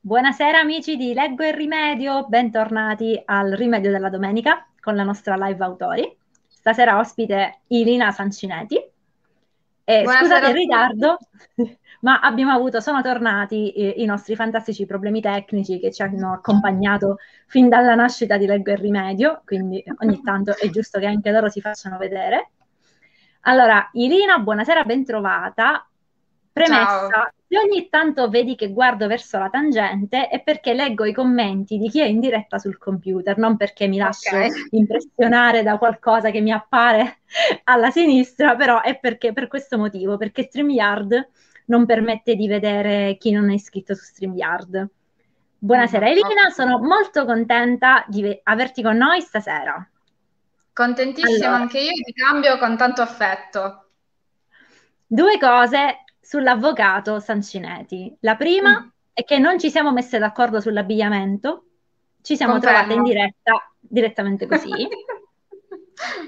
Buonasera amici di Leggo il Rimedio, bentornati al Rimedio della Domenica con la nostra live autori. Stasera ospite Ilina Sancineti. E scusate il ritardo, ma abbiamo avuto, sono tornati eh, i nostri fantastici problemi tecnici che ci hanno accompagnato fin dalla nascita di Leggo il Rimedio, quindi ogni tanto è giusto che anche loro si facciano vedere. Allora, Ilina, buonasera, bentrovata. Premessa, Ciao. se ogni tanto vedi che guardo verso la tangente è perché leggo i commenti di chi è in diretta sul computer, non perché mi lascio okay. impressionare da qualcosa che mi appare alla sinistra, però è perché per questo motivo, perché StreamYard non permette di vedere chi non è iscritto su StreamYard. Buonasera mm, Elina, sono molto contenta di averti con noi stasera. Contentissima allora, anche io, ti cambio con tanto affetto. Due cose sull'avvocato Sancineti. La prima mm. è che non ci siamo messe d'accordo sull'abbigliamento, ci siamo Confermo. trovate in diretta direttamente così.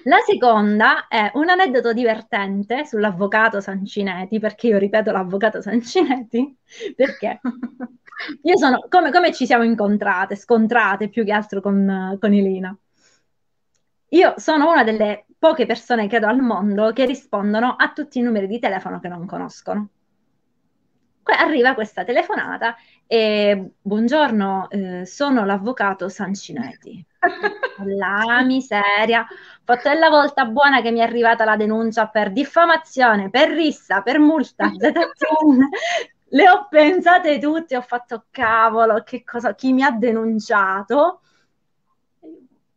La seconda è un aneddoto divertente sull'avvocato Sancineti, perché io ripeto l'avvocato Sancineti, perché io sono, come, come ci siamo incontrate, scontrate più che altro con, con Elina. Io sono una delle poche persone, credo, al mondo che rispondono a tutti i numeri di telefono che non conoscono. Poi arriva questa telefonata e buongiorno, eh, sono l'avvocato Sancineti. La miseria. Fatto la volta buona che mi è arrivata la denuncia per diffamazione, per rissa, per multa, Le ho pensate tutte, ho fatto cavolo, che cosa, chi mi ha denunciato?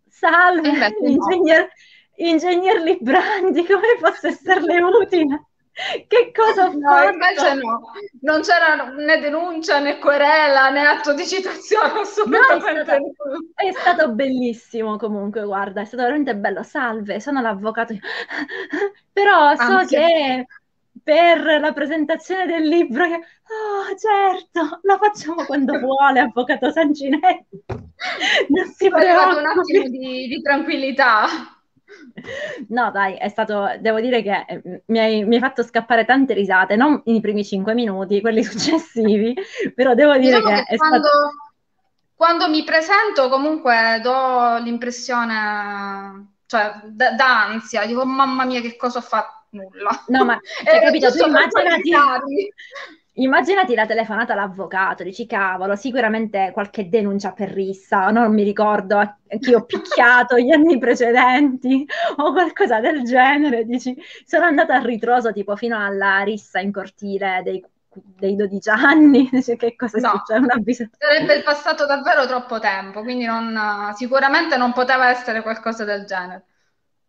Salve, eh ingegner, ingegner Librandi, come posso esserle utile? Che cosa ho no, fatto? Invece no, non c'era né denuncia né querela né atto di citazione assolutamente. No, è, stato, è, stato, bellissimo comunque, guarda, è stato veramente bello. Salve, sono l'avvocato. Però so Anzi. che per la presentazione del libro, che... oh certo, la facciamo quando vuole, avvocato Sanginetti. Non si può un attimo di, di tranquillità. No, dai, è stato, devo dire che eh, mi hai, mi hai, fatto scappare tante risate, non i primi cinque minuti, quelli successivi, però devo dire diciamo che, che quando, stato... quando, mi presento comunque do l'impressione, cioè, d- d'ansia, dico mamma mia che cosa ho fatto, nulla. No, ma hai capito, tu immaginati... Immaginati la telefonata all'avvocato, dici cavolo, sicuramente qualche denuncia per rissa, non mi ricordo chi ho picchiato gli anni precedenti o qualcosa del genere, dici sono andata a ritroso tipo fino alla rissa in cortile dei, dei 12 anni, dici, che cosa no, succede? Sarebbe passato davvero troppo tempo, quindi non, sicuramente non poteva essere qualcosa del genere.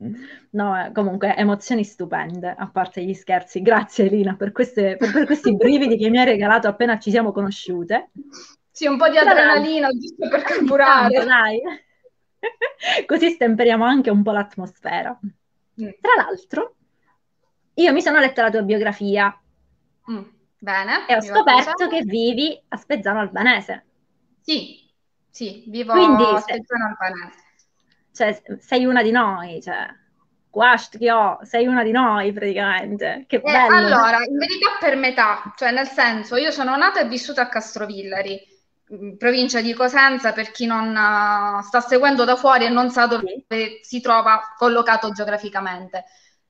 No, eh, comunque emozioni stupende, a parte gli scherzi. Grazie Elina per, queste, per, per questi brividi che mi hai regalato appena ci siamo conosciute. Sì, un po' di adrenalina giusto per carburare. Dai. Così stemperiamo anche un po' l'atmosfera. Mm. Tra l'altro, io mi sono letta la tua biografia. Mm. Bene. E ho scoperto che vivi a Spezzano Albanese. Sì, sì, vivo Quindi, a Spezzano Albanese cioè, sei una di noi, cioè, ho, sei una di noi praticamente, che eh, bello. allora, in verità per metà, cioè nel senso, io sono nata e vissuta a Castrovillari, provincia di Cosenza, per chi non uh, sta seguendo da fuori e non sa dove sì. si trova collocato geograficamente.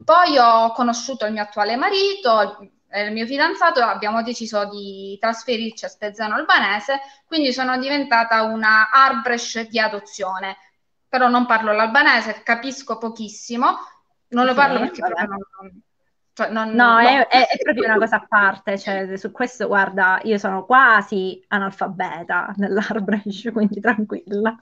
Poi ho conosciuto il mio attuale marito, il mio fidanzato, abbiamo deciso di trasferirci a Spezzano Albanese, quindi sono diventata una Arbresh di adozione però non parlo l'albanese, capisco pochissimo, non lo sì, parlo perché proprio non, cioè non, no, no. È, è, è, proprio una cosa a parte, cioè, su questo guarda, io sono quasi analfabeta nell'Arbresh, quindi tranquilla.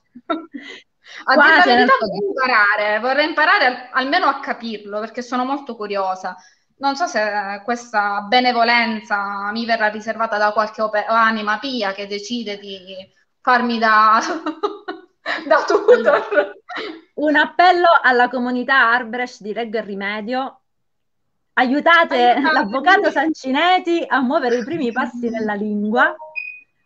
A quasi dire la vorrei imparare, vorrei imparare almeno a capirlo, perché sono molto curiosa. Non so se questa benevolenza mi verrà riservata da qualche op- anima pia che decide di farmi da da tutor. Un appello alla comunità Arbresh di Reggo e Rimedio. Aiutate Aiutate l'avvocato Sancineti a muovere i primi passi nella lingua.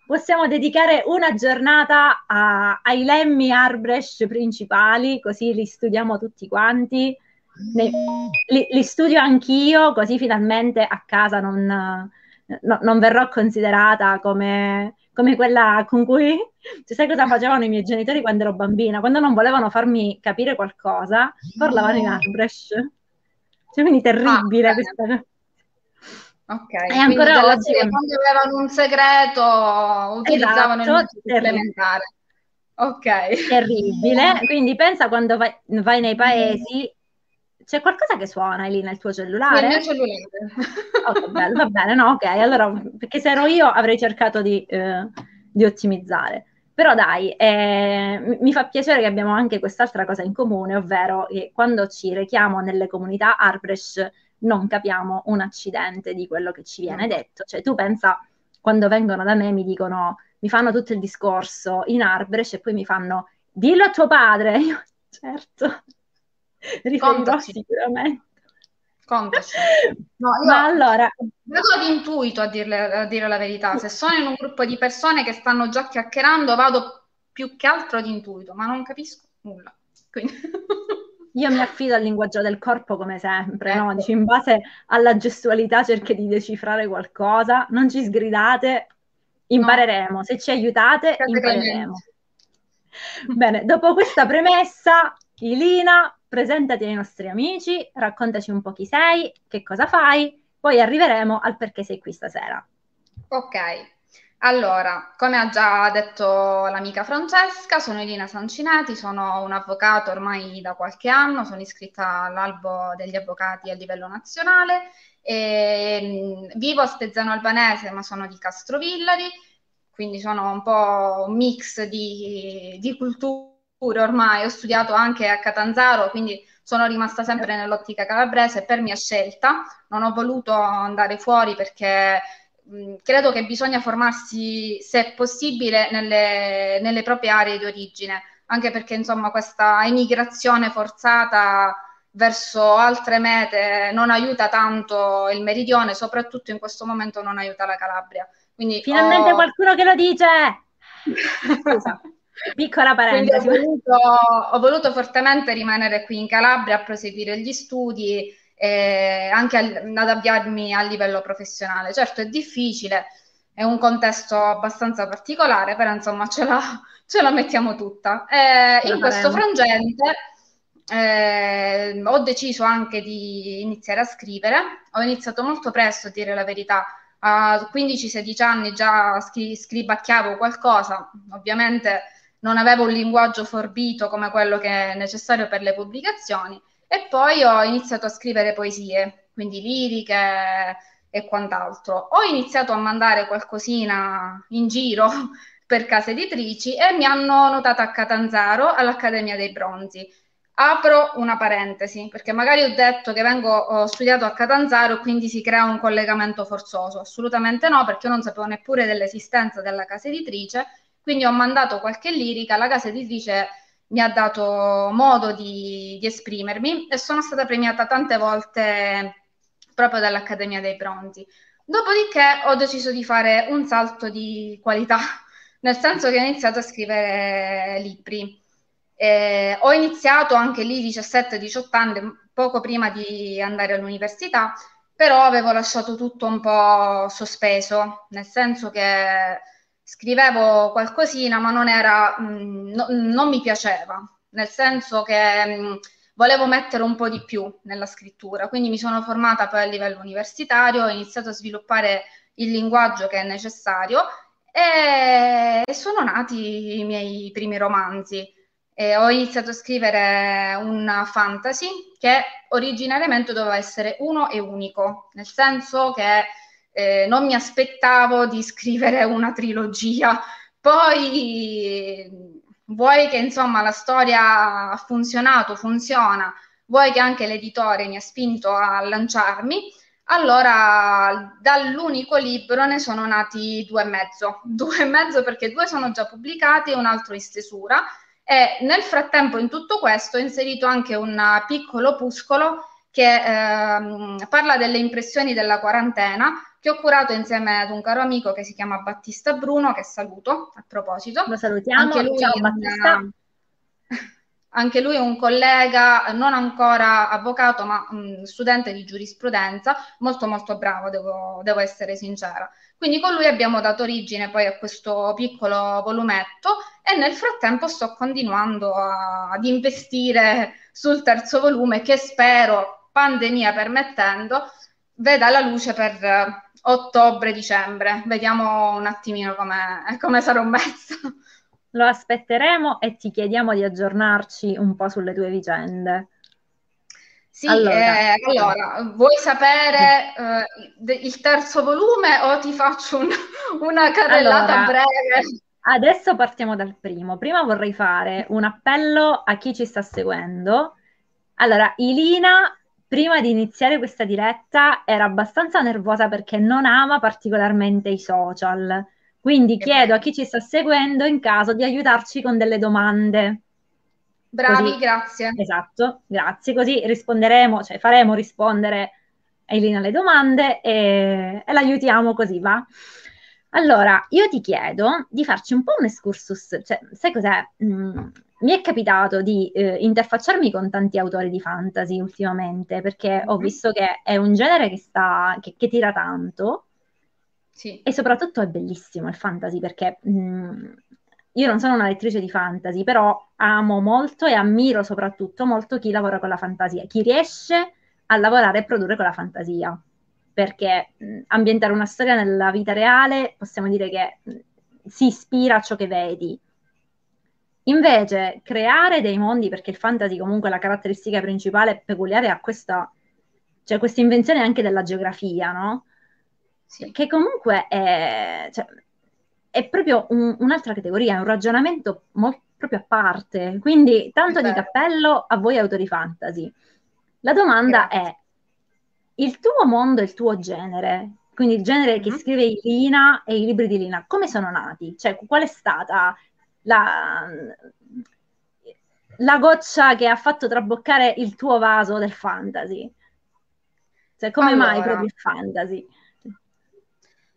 Possiamo dedicare una giornata a, ai lemmi Arbresh principali, così li studiamo tutti quanti. Ne, li, li, studio anch'io, così finalmente a casa non, no, non verrò considerata come, come quella con cui, cioè, sai cosa facevano i miei genitori quando ero bambina? Quando non volevano farmi capire qualcosa, parlavano in Arbresh. Cioè, quindi terribile ah, questa cosa. Ok, e ancora oggi quando avevano un segreto utilizzavano esatto, il supplementare. Ok. Terribile. Quindi pensa quando vai, vai nei paesi c'è qualcosa che suona lì nel tuo cellulare? Nel mio cellulare. Oh, bello, va bene, no? Ok, allora, perché se ero io avrei cercato di, eh, di ottimizzare. Però dai, eh, mi fa piacere che abbiamo anche quest'altra cosa in comune, ovvero che quando ci rechiamo nelle comunità Arbresh non capiamo un accidente di quello che ci viene detto. Cioè tu pensa, quando vengono da me mi dicono, mi fanno tutto il discorso in Arbresh e poi mi fanno, dillo a tuo padre. Io, certo, riferirò sicuramente. Contaci. No, Ma allora... Vado ad intuito a, dirle, a dire la verità. Se sono in un gruppo di persone che stanno già chiacchierando, vado più che altro ad intuito, ma non capisco nulla. Quindi... Io mi affido al linguaggio del corpo come sempre, ecco. no? Dici, in base alla gestualità cerchi di decifrare qualcosa, non ci sgridate, impareremo. No. Se ci aiutate, impareremo. Bene, dopo questa premessa, Ilina, presentati ai nostri amici, raccontaci un po' chi sei, che cosa fai, poi arriveremo al perché sei qui stasera. Ok, allora, come ha già detto l'amica Francesca, sono Elina Sancinati, sono un avvocato ormai da qualche anno, sono iscritta all'albo degli avvocati a livello nazionale, e, mm, vivo a Stezzano Albanese ma sono di Castrovillari, quindi sono un po' un mix di, di culture ormai, ho studiato anche a Catanzaro, quindi sono rimasta sempre nell'ottica calabrese per mia scelta, non ho voluto andare fuori perché credo che bisogna formarsi, se possibile, nelle, nelle, proprie aree di origine, anche perché insomma questa emigrazione forzata verso altre mete non aiuta tanto il meridione, soprattutto in questo momento non aiuta la Calabria. Quindi Finalmente ho... qualcuno che lo dice! Scusa. Piccola parentesi. Ho voluto, ho voluto fortemente rimanere qui in Calabria a proseguire gli studi eh, anche ad avviarmi a livello professionale. Certo è difficile, è un contesto abbastanza particolare, però insomma ce la, ce la mettiamo tutta. Eh, in questo frangente eh, ho deciso anche di iniziare a scrivere, ho iniziato molto presto a dire la verità, a 15-16 anni già scri- scribacchiavo qualcosa, ovviamente non avevo un linguaggio forbito come quello che è necessario per le pubblicazioni, e poi ho iniziato a scrivere poesie, quindi liriche e quant'altro. Ho iniziato a mandare qualcosina in giro per case editrici e mi hanno notata a Catanzaro all'Accademia dei Bronzi. Apro una parentesi, perché magari ho detto che vengo, ho studiato a Catanzaro e quindi si crea un collegamento forzoso. Assolutamente no, perché io non sapevo neppure dell'esistenza della casa editrice, quindi ho mandato qualche lirica, la casa editrice mi ha dato modo di, di esprimermi e sono stata premiata tante volte proprio dall'Accademia dei Bronzi. Dopodiché ho deciso di fare un salto di qualità, nel senso che ho iniziato a scrivere libri. Eh, ho iniziato anche lì 17-18 anni, poco prima di andare all'università, però avevo lasciato tutto un po' sospeso, nel senso che scrivevo qualcosina, ma non era, mh, mm, no, non mi piaceva, nel senso che mh, mm, volevo mettere un po' di più nella scrittura, quindi mi sono formata poi a livello universitario, ho iniziato a sviluppare il linguaggio che è necessario e sono nati i miei primi romanzi. E ho iniziato a scrivere una fantasy che originariamente doveva essere uno e unico, nel senso che eh, non mi aspettavo di scrivere una trilogia. Poi vuoi che insomma la storia ha funzionato, funziona, vuoi che anche l'editore mi ha spinto a lanciarmi, allora dall'unico libro ne sono nati due e mezzo, due e mezzo perché due sono già pubblicati e un altro in stesura e nel frattempo in tutto questo ho inserito anche un piccolo opuscolo che ehm, parla delle impressioni della quarantena che ho curato insieme ad un caro amico che si chiama Battista Bruno, che saluto a proposito. Lo salutiamo, anche lui, Ciao, Battista. anche lui è un collega, non ancora avvocato, ma mh, studente di giurisprudenza, molto molto bravo, devo, devo, essere sincera. Quindi con lui abbiamo dato origine poi a questo piccolo volumetto e nel frattempo sto continuando a, ad investire sul terzo volume che spero, pandemia permettendo, veda la luce per ottobre-dicembre. Vediamo un attimino come, come sarò messa lo aspetteremo e ti chiediamo di aggiornarci un po' sulle tue vicende. Sì, allora, eh, allora vuoi sapere eh, il terzo volume o ti faccio un, una carrellata allora, breve? Adesso partiamo dal primo. Prima vorrei fare un appello a chi ci sta seguendo. Allora, Ilina, prima di iniziare questa diretta, era abbastanza nervosa perché non ama particolarmente i social quindi chiedo a chi ci sta seguendo in caso di aiutarci con delle domande. Bravi, così, grazie. Esatto, grazie. Così risponderemo, cioè faremo rispondere Elina le domande e, e l'aiutiamo così, va? Allora, io ti chiedo di farci un po' un excursus, cioè, sai cos'è? Mm, mi è capitato di eh, interfacciarmi con tanti autori di fantasy ultimamente, perché ho mhm. visto che è un genere che, sta, che, che tira tanto, sì. E soprattutto è bellissimo il fantasy perché mh, mm, io non sono una lettrice di fantasy, però amo molto e ammiro soprattutto molto chi lavora con la fantasia, chi riesce a lavorare e produrre con la fantasia. Perché mh, mm, ambientare una storia nella vita reale possiamo dire che mh, mm, si ispira a ciò che vedi. Invece, creare dei mondi, perché il fantasy comunque la caratteristica principale peculiare ha questa, cioè questa invenzione anche della geografia, no? sì. che comunque è, cioè, è proprio un, un'altra categoria, è un ragionamento molto, proprio a parte. Quindi tanto di cappello a voi autori fantasy. La domanda Grazie. è, il tuo mondo e il tuo genere, quindi il genere mm-hmm. che mhm. scrive Lina e i libri di Lina, come sono nati? Cioè, qual è stata la, la goccia che ha fatto traboccare il tuo vaso del fantasy? Cioè, come allora, mai proprio il fantasy?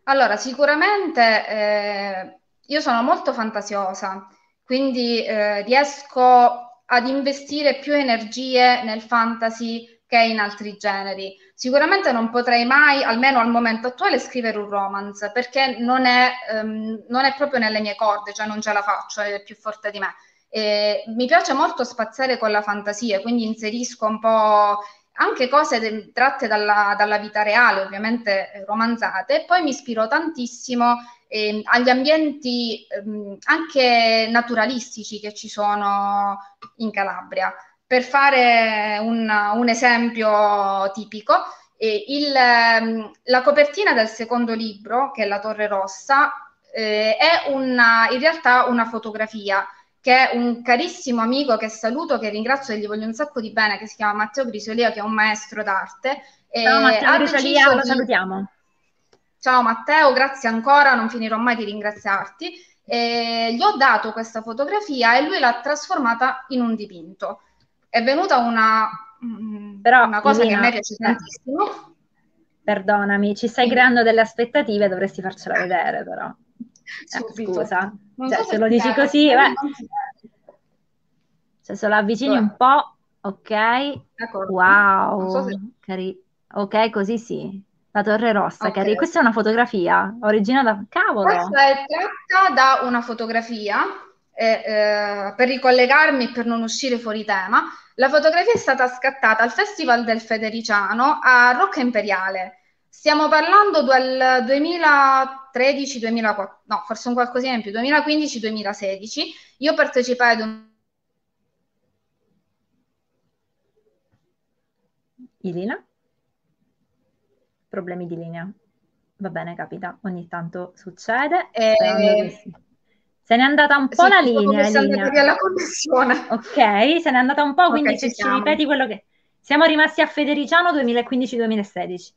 Allora, sicuramente eh, io sono molto fantasiosa, quindi eh, riesco ad investire più energie nel fantasy che in altri generi. Sicuramente non potrei mai, almeno al momento attuale, scrivere un romance perché non è, ehm, non è proprio nelle mie corde, cioè non ce la faccio, è più forte di me. E mi piace molto spaziare con la fantasia, quindi inserisco un po' anche cose de- tratte dalla, dalla, vita reale, ovviamente eh, romanzate, e poi mi ispiro tantissimo eh, agli ambienti eh, anche naturalistici che ci sono in Calabria. Per fare un, un esempio tipico, eh, il, ehm, la copertina del secondo libro, che è La Torre Rossa, eh, è una, in realtà una fotografia che è un carissimo amico che saluto, che ringrazio e gli voglio un sacco di bene, che si chiama Matteo Grisolia, che è un maestro d'arte. Ciao Matteo Grisolia, lo salutiamo. Ciao Matteo, grazie ancora, non finirò mai di ringraziarti. E gli ho dato questa fotografia e lui l'ha trasformata in un dipinto. È venuta una, mm, Però, una cosa Lina, che a me piace tantissimo. Perdonami, ci stai creando delle aspettative, dovresti farcela vedere però. Eh, scusa, cioè, so se lo dici così, beh. cioè, se lo avvicini un po', ok. Wow, so se... Cari... ok, così sì. La Torre Rossa, okay. cari... questa è una fotografia originale da cavolo. Questa è tratta da una fotografia, eh, eh, per ricollegarmi e per non uscire fuori tema. La fotografia è stata scattata al Festival del Federiciano a Rocca Imperiale Stiamo parlando del 2013-2014, no, forse un qualcosina in più, 2015-2016. Io partecipai ad un... Ilina? Problemi di linea. Va bene, capita, ogni tanto succede. E... Se n'è andata un po' sì, la linea. Via la connessione. Ok, se n'è andata un po', quindi okay, se ci ripeti quello che... Siamo rimasti a Federiciano 2015-2016.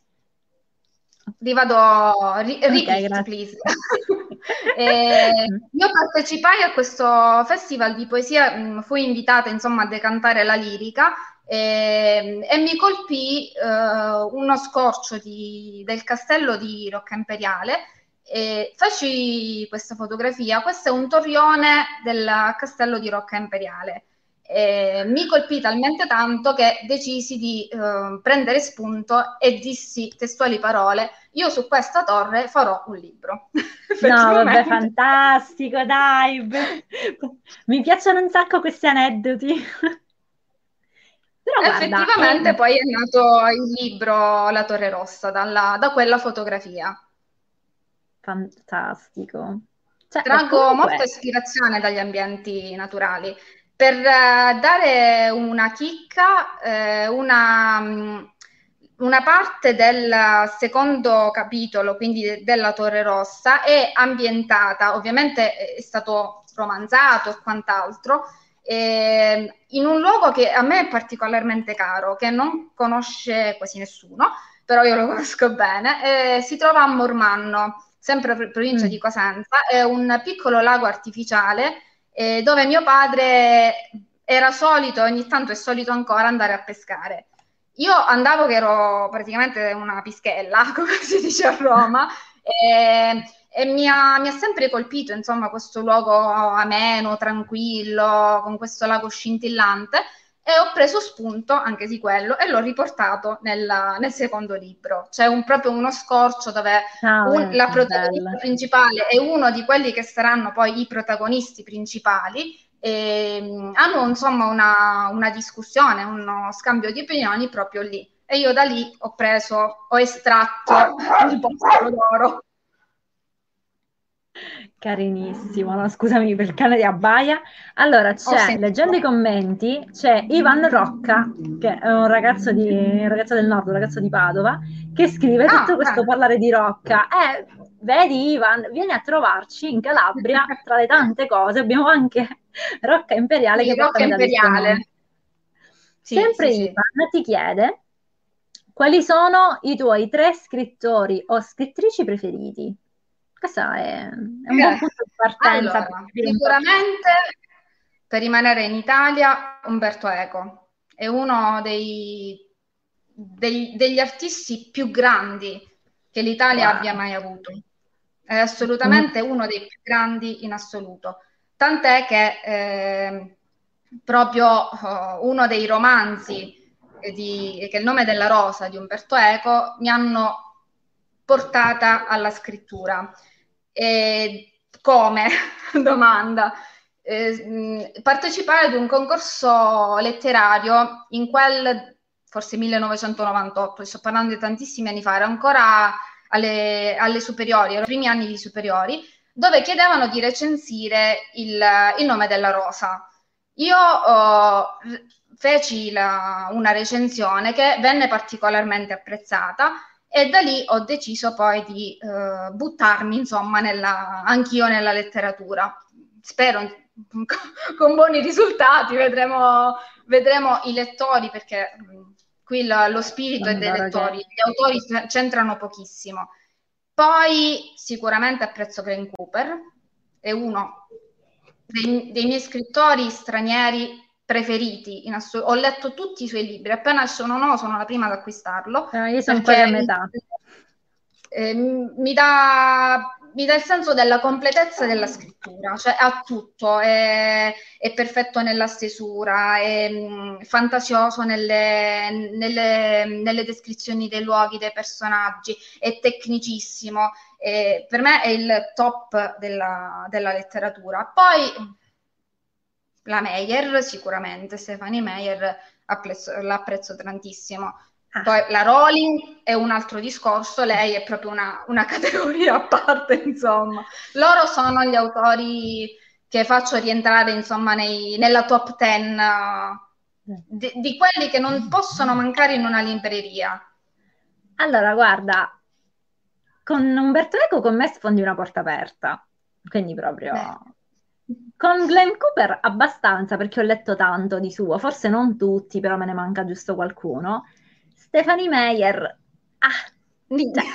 Rivado, ri, repeat, okay, please. eh, io partecipai a questo festival di poesia, mh, mm, fui invitata insomma a decantare la lirica eh, e mi colpì eh, uno scorcio di, del castello di Rocca Imperiale e feci questa fotografia. Questo è un torrione del castello di Rocca Imperiale. eh, mi colpì talmente tanto che decisi di eh, prendere spunto e dissi testuali parole, io su questa torre farò un libro. no, vabbè, fantastico, dai! Mi piacciono un sacco questi aneddoti. Però, Effettivamente guarda, poi è nato il libro La Torre Rossa dalla, da quella fotografia. Fantastico. Cioè, Trago comunque... molta ispirazione dagli ambienti naturali. Per uh, dare una chicca, eh, una, mm, una, parte del secondo capitolo, quindi de- della Torre Rossa, è ambientata, ovviamente è stato romanzato e quant'altro, eh, in un luogo che a me è particolarmente caro, che non conosce quasi nessuno, però io lo conosco bene, eh, si trova a Mormanno, sempre provincia mm. di Cosenza, è un piccolo lago artificiale eh, dove mio padre era solito, ogni tanto è solito ancora andare a pescare. Io andavo che ero praticamente una pischella, come si dice a Roma, e, e mi, ha, mi, ha, sempre colpito, insomma, questo luogo ameno, tranquillo, con questo lago scintillante e ho preso spunto anche di quello e l'ho riportato nella, nel secondo libro. C'è un, proprio uno scorcio dove oh, un, la protagonista bello. principale è uno di quelli che saranno poi i protagonisti principali e mm, hanno insomma una, una discussione, uno scambio di opinioni proprio lì. E io da lì ho preso, ho estratto il posto d'oro. Carinissimo, no? scusami per il cane di Abbaia. Allora, c'è, leggendo i commenti, c'è Ivan Rocca, che è un ragazzo, di, un ragazzo del nord, un ragazzo di Padova, che scrive ah, tutto questo ah. parlare di Rocca. Eh, vedi Ivan, vieni a trovarci in Calabria, tra le tante cose, abbiamo anche Rocca Imperiale. Sì, che Rocca Imperiale. Sì, Sempre sì, Ivan ti chiede quali sono i tuoi tre scrittori o scrittrici preferiti? Questo è, è un buon punto di partenza. Allora, sicuramente per rimanere in Italia, Umberto Eco è uno dei, dei, degli artisti più grandi che l'Italia wow. abbia mai avuto. È assolutamente mm. uno dei più grandi in assoluto. Tant'è che eh, proprio uh, uno dei romanzi di, che è il nome della rosa di Umberto Eco mi hanno portata alla scrittura. E come? Domanda. Eh, partecipare ad un concorso letterario in quel, forse 1998, sto parlando di tantissimi anni fa, era ancora alle, alle superiori, erano i primi anni di superiori, dove chiedevano di recensire il, il nome della rosa. Io oh, feci la, una recensione che venne particolarmente apprezzata e da lì ho deciso poi di eh, buttarmi, insomma, nella, anch'io nella letteratura. Spero con buoni risultati, vedremo, vedremo i lettori perché qui lo, lo spirito è dei lettori, gli autori c'entrano pochissimo. Poi sicuramente apprezzo Glenn Cooper, è uno dei, dei miei scrittori stranieri preferiti in assoluto. Ho letto tutti i suoi libri, appena sono no, sono la prima ad acquistarlo. Eh, io sono poi a metà. Eh, mi, dà, mi dà il senso della completezza della scrittura, cioè ha tutto, è, è perfetto nella stesura, è mh, mm, fantasioso nelle, nelle, nelle, descrizioni dei luoghi, dei personaggi, è tecnicissimo, è, per me è il top della, della letteratura. Poi la Meyer, sicuramente, Stephanie Meyer apprezzo, l'apprezzo tantissimo. Ah. Poi la Rowling è un altro discorso, lei è proprio una, una categoria a parte, insomma. Loro sono gli autori che faccio rientrare, insomma, nei, nella top ten uh, di, di quelli che non possono mancare in una libreria. Allora, guarda, con Umberto Eco con me sfondi una porta aperta, quindi proprio... Beh con Glenn Cooper abbastanza perché ho letto tanto di suo, forse non tutti, però me ne manca giusto qualcuno. Stephanie Meyer, ah, cioè,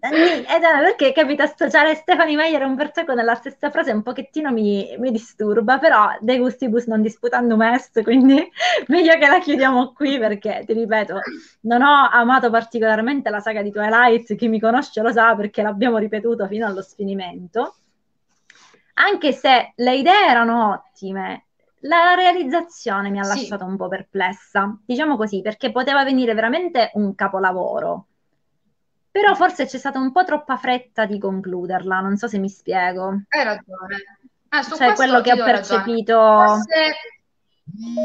perché capita associare Stephanie Meyer e Umberto Eco nella stessa frase un pochettino mi, mi disturba, però De gustibus non disputandum est, quindi meglio che la chiudiamo qui perché, ti ripeto, non ho amato particolarmente la saga di Twilight, chi mi conosce lo sa perché l'abbiamo ripetuto fino allo sfinimento anche se le idee erano ottime, la realizzazione mi ha sì. lasciato un po' perplessa, diciamo così, perché poteva venire veramente un capolavoro. Però forse c'è stata un po' troppa fretta di concluderla, non so se mi spiego. Hai ragione. Ah, cioè, quello che ho percepito... Forse,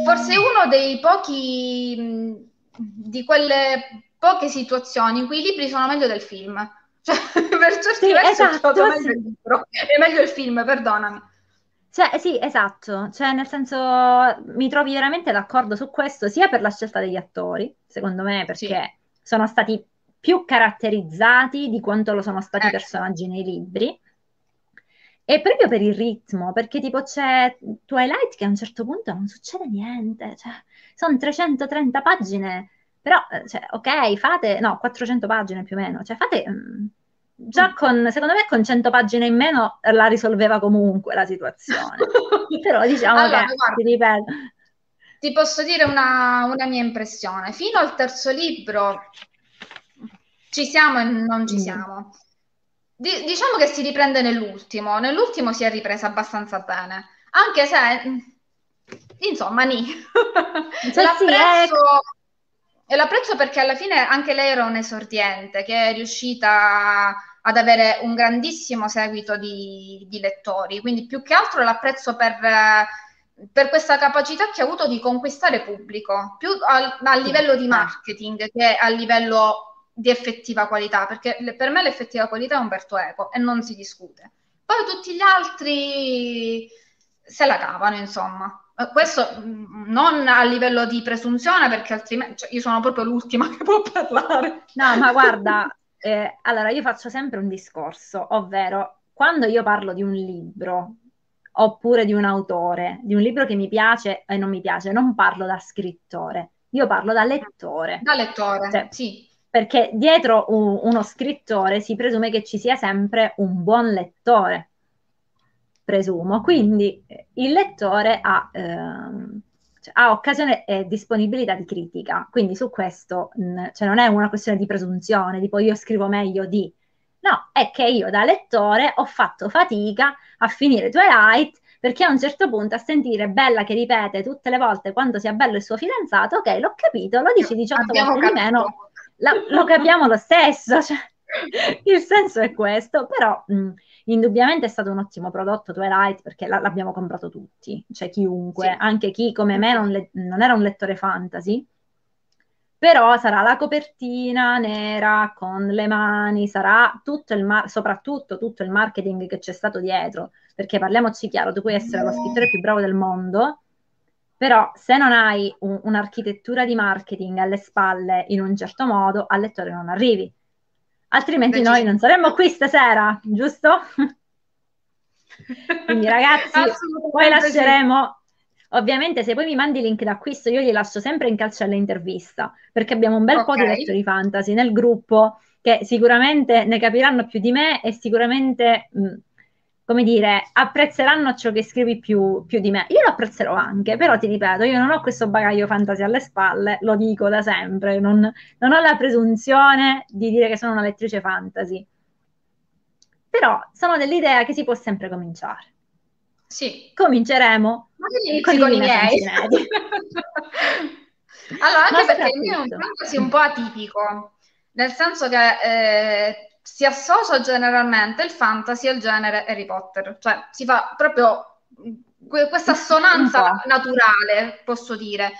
forse uno dei pochi, di quelle poche situazioni in cui i libri sono meglio del film. Cioè, per certi sì, versi esatto, meglio sì. il libro. È meglio il film, perdonami. Cioè, sì, esatto, cioè nel senso mi trovi veramente d'accordo su questo, sia per la scelta degli attori, secondo me, perché sì. sono stati più caratterizzati di quanto lo sono stati i ecco. personaggi nei libri, e proprio per il ritmo, perché tipo c'è Twilight che a un certo punto non succede niente, cioè sono 330 pagine, però, eh, cioè, ok, fate, no, 400 pagine più o meno, cioè fate... Mh, già mm. con, secondo me con 100 pagine in meno la risolveva comunque la situazione. Però diciamo allora, che, guarda, ti ripeto. Ti posso dire una, una, mia impressione. Fino al terzo libro ci siamo e non ci mm. siamo. D- diciamo che si riprende nell'ultimo. Nell'ultimo si è ripresa abbastanza bene. Anche se, insomma, ni. Cioè, l'apprezzo, sì, è... l'apprezzo perché alla fine anche lei era un esordiente che è riuscita ad avere un grandissimo seguito di, di lettori, quindi più che altro l'apprezzo per, per, questa capacità che ha avuto di conquistare pubblico, più a, a livello di marketing che a livello di effettiva qualità, perché per me l'effettiva qualità è Umberto Eco e non si discute. Poi tutti gli altri se la cavano, insomma. Questo mm, non a livello di presunzione, perché altrimenti cioè, io sono proprio l'ultima che può parlare. No, ma guarda, eh, allora, io faccio sempre un discorso, ovvero quando io parlo di un libro oppure di un autore, di un libro che mi piace e non mi piace, non parlo da scrittore, io parlo da lettore. Da lettore, cioè, sì. Perché dietro un, uno scrittore si presume che ci sia sempre un buon lettore, presumo. Quindi eh, il lettore ha... Ehm, cioè, ha occasione e disponibilità di critica. Quindi su questo mh, cioè non è una questione di presunzione, tipo io scrivo meglio di... No, è che io da lettore ho fatto fatica a finire Twilight perché a un certo punto a sentire Bella che ripete tutte le volte quando sia bello il suo fidanzato, ok, l'ho capito, lo dici 18 Abbiamo volte capito. di meno, la, lo capiamo lo stesso. Cioè, il senso è questo, però mh, Indubbiamente è stato un ottimo prodotto Twilight perché l- l'abbiamo comprato tutti, cioè chiunque, sì. anche chi come me non, le- non era un lettore fantasy, però sarà la copertina nera con le mani, sarà tutto il mar- soprattutto tutto il marketing che c'è stato dietro, perché parliamoci chiaro, tu puoi essere lo scrittore più bravo del mondo, però se non hai un- un'architettura di marketing alle spalle in un certo modo, al lettore non arrivi altrimenti Beh, noi non saremmo qui stasera, giusto? Quindi ragazzi, poi lasceremo, ovviamente se poi mi mandi link d'acquisto io li lascio sempre in calcio all'intervista, perché abbiamo un bel okay. po' di lettori fantasy nel gruppo che sicuramente ne capiranno più di me e sicuramente... Mh, come dire, apprezzeranno ciò che scrivi più, più, di me. Io lo apprezzerò anche, però ti ripeto, io non ho questo bagaglio fantasy alle spalle, lo dico da sempre, non, non ho la presunzione di dire che sono una lettrice fantasy. Però sono dell'idea che si può sempre cominciare. Sì. Cominceremo con, con i miei. allora, anche Ma perché il mio è un fantasy un po' atipico, nel senso che eh, si associa generalmente il fantasy al genere Harry Potter, cioè si fa proprio questa assonanza naturale, posso dire.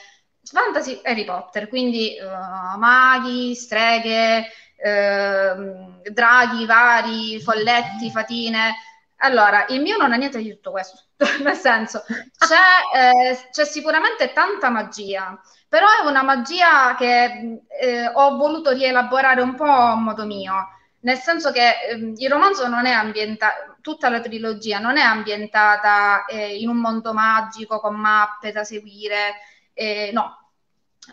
Fantasy Harry Potter, quindi uh, maghi, streghe, uh, draghi vari, folletti, fatine. Allora, il mio non ha niente di tutto questo, nel senso, c'è, eh, c'è, sicuramente tanta magia, però è una magia che eh, ho voluto rielaborare un po' a modo mio nel senso che ehm, il romanzo non è ambientato, tutta la trilogia non è ambientata eh, in un mondo magico con mappe da seguire, eh, no.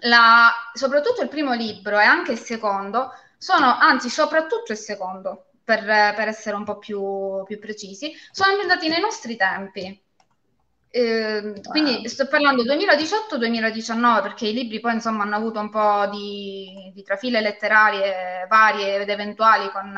La, soprattutto il primo libro e anche il secondo sono, anzi soprattutto il secondo, per, per essere un po' più, più precisi, sono ambientati nei nostri tempi. Eh, wow. Quindi sto parlando 2018-2019 perché i libri poi insomma hanno avuto un po' di, di trafile letterarie varie ed eventuali con,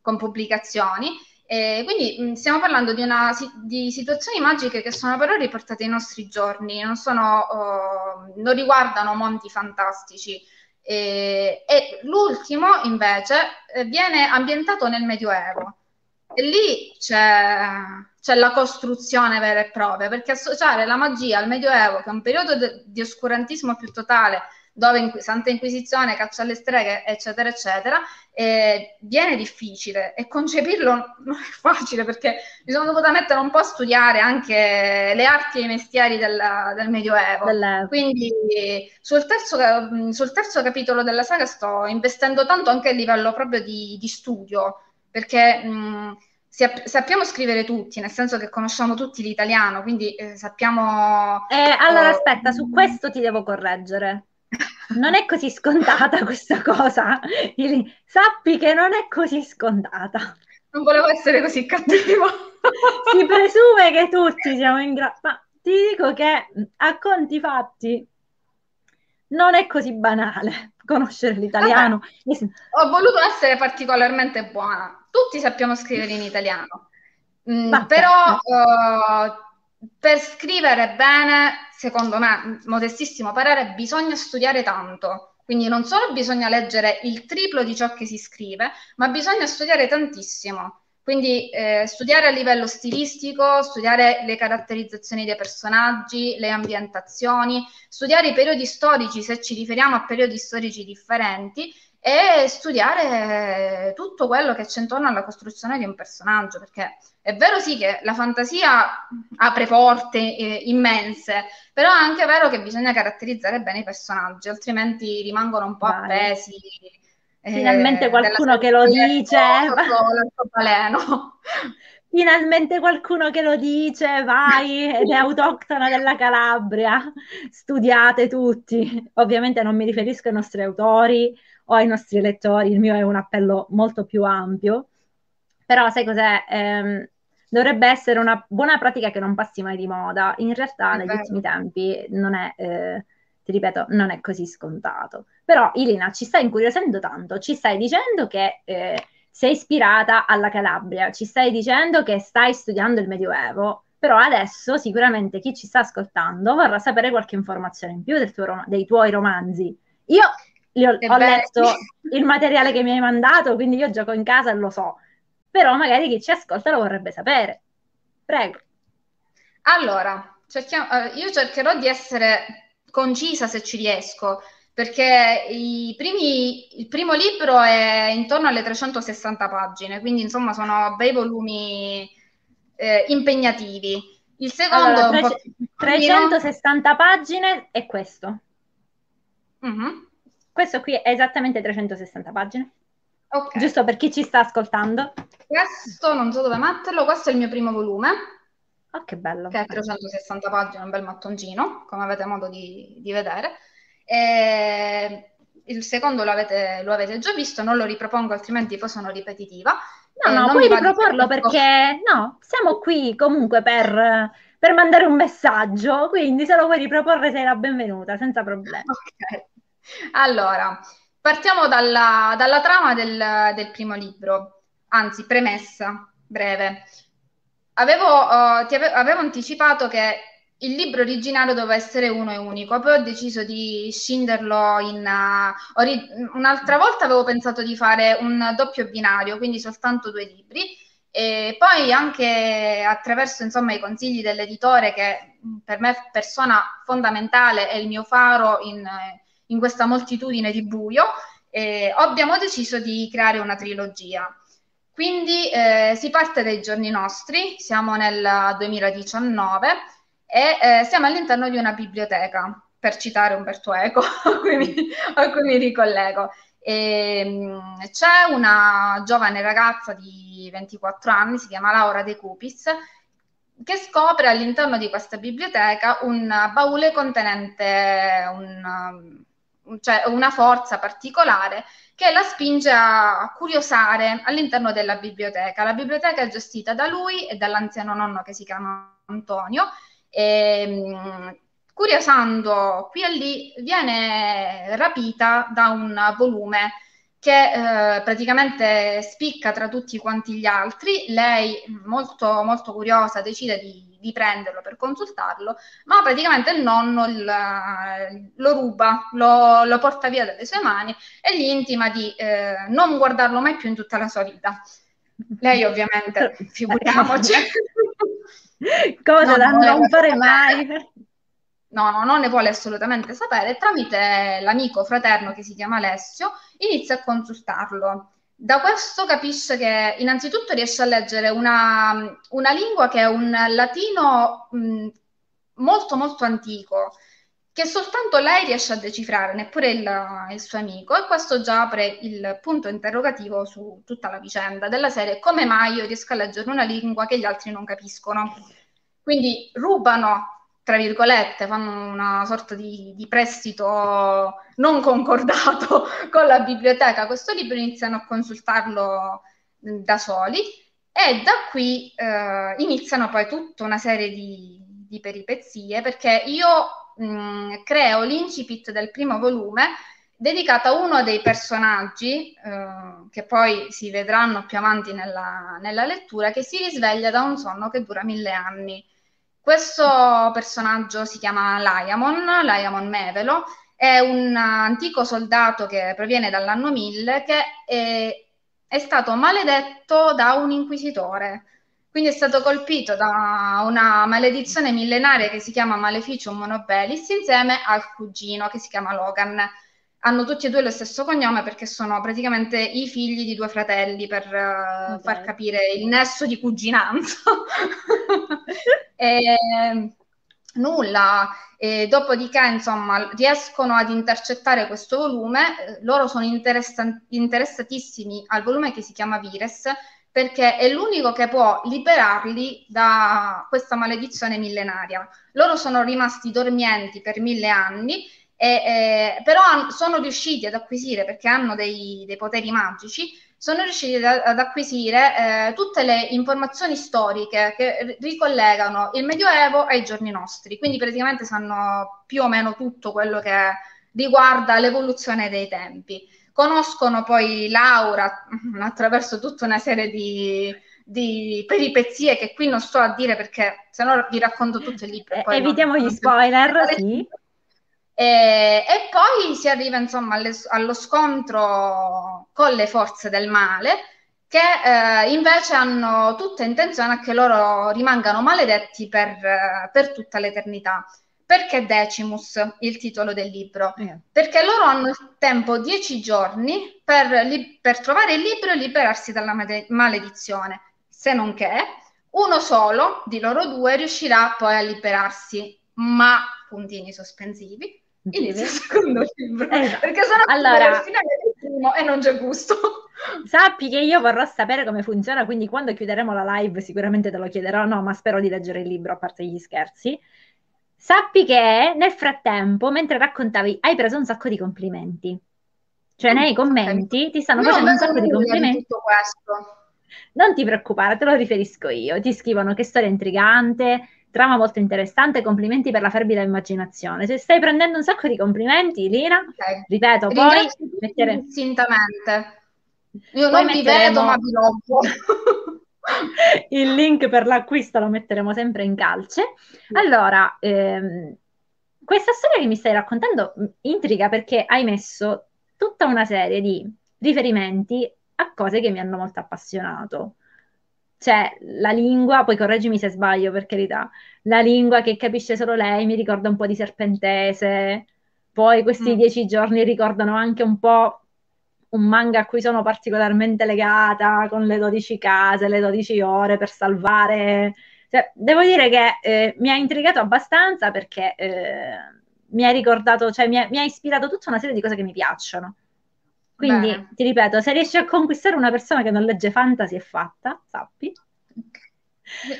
con, pubblicazioni E quindi mh, stiamo parlando di, una, di, situazioni magiche che sono però riportate ai nostri giorni, non, sono, uh, non riguardano mondi fantastici. E, e l'ultimo invece eh, viene ambientato nel Medioevo e lì c'è, c'è, la costruzione vera e propria, perché associare la magia al Medioevo, che è un periodo de, di oscurantismo più totale, dove in, Santa Inquisizione, caccia alle streghe, eccetera, eccetera, eh, viene difficile e concepirlo non è facile perché mi sono dovuta mettere un po' a studiare anche le arti e i mestieri del, del Medioevo. Delle... Quindi sul terzo, sul terzo, capitolo della saga sto investendo tanto anche a livello proprio di, di studio, perché mh, sappiamo scrivere tutti, nel senso che conosciamo tutti l'italiano, quindi eh, sappiamo... Eh, allora, oh, aspetta, su questo ti devo correggere. Non è così scontata questa cosa. Sappi che non è così scontata. Non volevo essere così cattivo. si presume che tutti siamo in grado, ma ti dico che a conti fatti non è così banale conoscere l'italiano. Vabbè, ho voluto essere particolarmente buona tutti sappiamo scrivere in italiano, mm, però uh, per scrivere bene, secondo me, modestissimo parere, bisogna studiare tanto. Quindi non solo bisogna leggere il triplo di ciò che si scrive, ma bisogna studiare tantissimo. Quindi eh, studiare a livello stilistico, studiare le caratterizzazioni dei personaggi, le ambientazioni, studiare i periodi storici se ci riferiamo a periodi storici differenti e studiare tutto quello che c'è intorno alla costruzione di un personaggio, perché è vero sì che la fantasia apre porte eh, immense, però è anche vero che bisogna caratterizzare bene i personaggi, altrimenti rimangono un po' vai. appesi. Eh, Finalmente qualcuno che lo dice. Finalmente qualcuno che lo dice, vai, ed è autoctona della Calabria, studiate tutti. Ovviamente non mi riferisco ai nostri autori, o ai nostri lettori, il mio è un appello molto più ampio, però sai cos'è? Eh, dovrebbe essere una buona pratica che non passi mai di moda, in realtà è negli vero. ultimi tempi non è, eh, ti ripeto, non è così scontato. Però Ilina ci stai incuriosendo tanto, ci stai dicendo che eh, sei ispirata alla Calabria, ci stai dicendo che stai studiando il Medioevo, però adesso sicuramente chi ci sta ascoltando vorrà sapere qualche informazione in più tuo, dei tuoi romanzi. Io ho, ho letto il materiale che mi hai mandato, quindi io gioco in casa e lo so, però magari chi ci ascolta lo vorrebbe sapere. Prego. Allora, cerchiamo, eh, io cercherò di essere concisa se ci riesco, perché primi, il primo libro è intorno alle 360 pagine, quindi insomma sono bei volumi eh, impegnativi. Il secondo allora, tre, 360 pagine è questo. Mm-hmm. Questo qui è esattamente 360 pagine. Okay. Giusto per chi ci sta ascoltando. Questo non so dove metterlo, questo è il mio primo volume. Oh, che bello. Che è 360 pagine, un bel mattoncino, come avete modo di, di vedere. E il secondo lo avete, lo avete, già visto, non lo ripropongo altrimenti poi sono ripetitiva. No, no, puoi riproporlo perché no, siamo qui comunque per, per, mandare un messaggio, quindi se lo vuoi riproporre sei la benvenuta, senza problemi. Ok. Allora, partiamo dalla, dalla trama del, del, primo libro, anzi, premessa breve. Avevo, uh, ave- avevo anticipato che il libro originario doveva essere uno e unico, poi ho deciso di scinderlo in... Uh, ori- un'altra volta avevo pensato di fare un doppio binario, quindi soltanto due libri, e poi anche attraverso insomma, i consigli dell'editore, che per me persona fondamentale è il mio faro in, in questa moltitudine di buio, eh, abbiamo deciso di creare una trilogia. Quindi eh, si parte dai giorni nostri, siamo nel 2019 e eh, siamo all'interno di una biblioteca, per citare Umberto Eco, a cui mi, a cui mi ricollego. E, ehm, c'è una giovane ragazza di 24 anni, si chiama Laura De Cupis, che scopre all'interno di questa biblioteca un baule contenente un, cioè una forza particolare che la spinge a curiosare all'interno della biblioteca. La biblioteca è gestita da lui e dall'anziano nonno che si chiama Antonio. E, curiosando qui e lì viene rapita da un volume che eh, praticamente spicca tra tutti quanti gli altri. Lei, molto, molto curiosa, decide di, di prenderlo per consultarlo, ma praticamente il nonno il, lo ruba, lo, lo, porta via dalle sue mani e gli intima di eh, non guardarlo mai più in tutta la sua vita. Lei ovviamente, figuriamoci. Cosa no, da non fare mai no, no, non ne vuole assolutamente sapere, tramite l'amico fraterno che si chiama Alessio inizia a consultarlo. Da questo capisce che innanzitutto riesce a leggere una, una lingua che è un latino mh, molto molto antico, che soltanto lei riesce a decifrare, neppure il, il, suo amico, e questo già apre il punto interrogativo su tutta la vicenda della serie, come mai io riesco a leggere una lingua che gli altri non capiscono. Quindi rubano tra virgolette, fanno una sorta di, di, prestito non concordato con la biblioteca. Questo libro, iniziano a consultarlo da soli e da qui eh, iniziano poi tutta una serie di, di peripezie perché io mh, creo l'incipit del primo volume dedicato a uno dei personaggi eh, che poi si vedranno più avanti nella, nella lettura che si risveglia da un sonno che dura mille anni questo personaggio si chiama Laiamon, Laiamon Mevelo, è un antico soldato che proviene dall'anno 1000 che è, è stato maledetto da un inquisitore. Quindi è stato colpito da una maledizione millenaria che si chiama Maleficium Monobelis insieme al cugino che si chiama Logan hanno tutti e due lo stesso cognome perché sono praticamente i figli di due fratelli per uh, okay. far capire il nesso di cuginanza. e, nulla, e dopodiché insomma riescono ad intercettare questo volume, eh, loro sono interessa- interessatissimi al volume che si chiama Vires perché è l'unico che può liberarli da questa maledizione millenaria. Loro sono rimasti dormienti per mille anni e, eh, però sono riusciti ad acquisire, perché hanno dei, dei poteri magici, sono riusciti ad, ad acquisire eh, tutte le informazioni storiche che ricollegano il Medioevo ai giorni nostri, quindi praticamente sanno più o meno tutto quello che riguarda l'evoluzione dei tempi. Conoscono poi Laura attraverso tutta una serie di, di peripezie che qui non sto a dire perché se no vi racconto tutto il libro. Evitiamo non, gli spoiler, sì. E, e poi si arriva insomma alle, allo scontro con le forze del male che eh, invece hanno tutta intenzione che loro rimangano maledetti per, eh, per, tutta l'eternità. Perché Decimus, il titolo del libro? Yeah. Perché loro hanno tempo dieci giorni per, li, per, trovare il libro e liberarsi dalla maledizione, se non che uno solo di loro due riuscirà poi a liberarsi, ma puntini sospensivi, inizia il secondo libro eh, perché sono allora, finale del primo e non c'è gusto. sappi che io vorrò sapere come funziona quindi quando chiuderemo la live sicuramente te lo chiederò. No ma spero di leggere il libro a parte gli scherzi. Sappi che nel frattempo mentre raccontavi hai preso un sacco di complimenti. Cioè nei commenti ti stanno no, facendo un sacco di complimenti. tutto questo. Non ti preoccupare, te lo riferisco io. Ti scrivono che storia intrigante, trama molto interessante, complimenti per la fervida immaginazione. Se stai prendendo un sacco di complimenti, Lina, okay. ripeto, poi mettere... Sintamente. Io poi non vi vedo, ma vi loggo. Il link per l'acquisto lo metteremo sempre in calce. Allora, ehm, questa storia che mi stai raccontando intriga perché hai messo tutta una serie di riferimenti a cose che mi hanno molto appassionato cioè la lingua, poi correggimi se sbaglio per carità, la lingua che capisce solo lei mi ricorda un po' di serpentese, poi questi mm. dieci giorni ricordano anche un po' un manga a cui sono particolarmente legata, con le 12 case, le 12 ore per salvare. Cioè, devo dire che eh, mi ha intrigato abbastanza perché eh, mi ha ricordato, cioè mi ha, mi ha ispirato tutta una serie di cose che mi piacciono. Quindi Bene. ti ripeto, se riesci a conquistare una persona che non legge fantasy è fatta, sappi.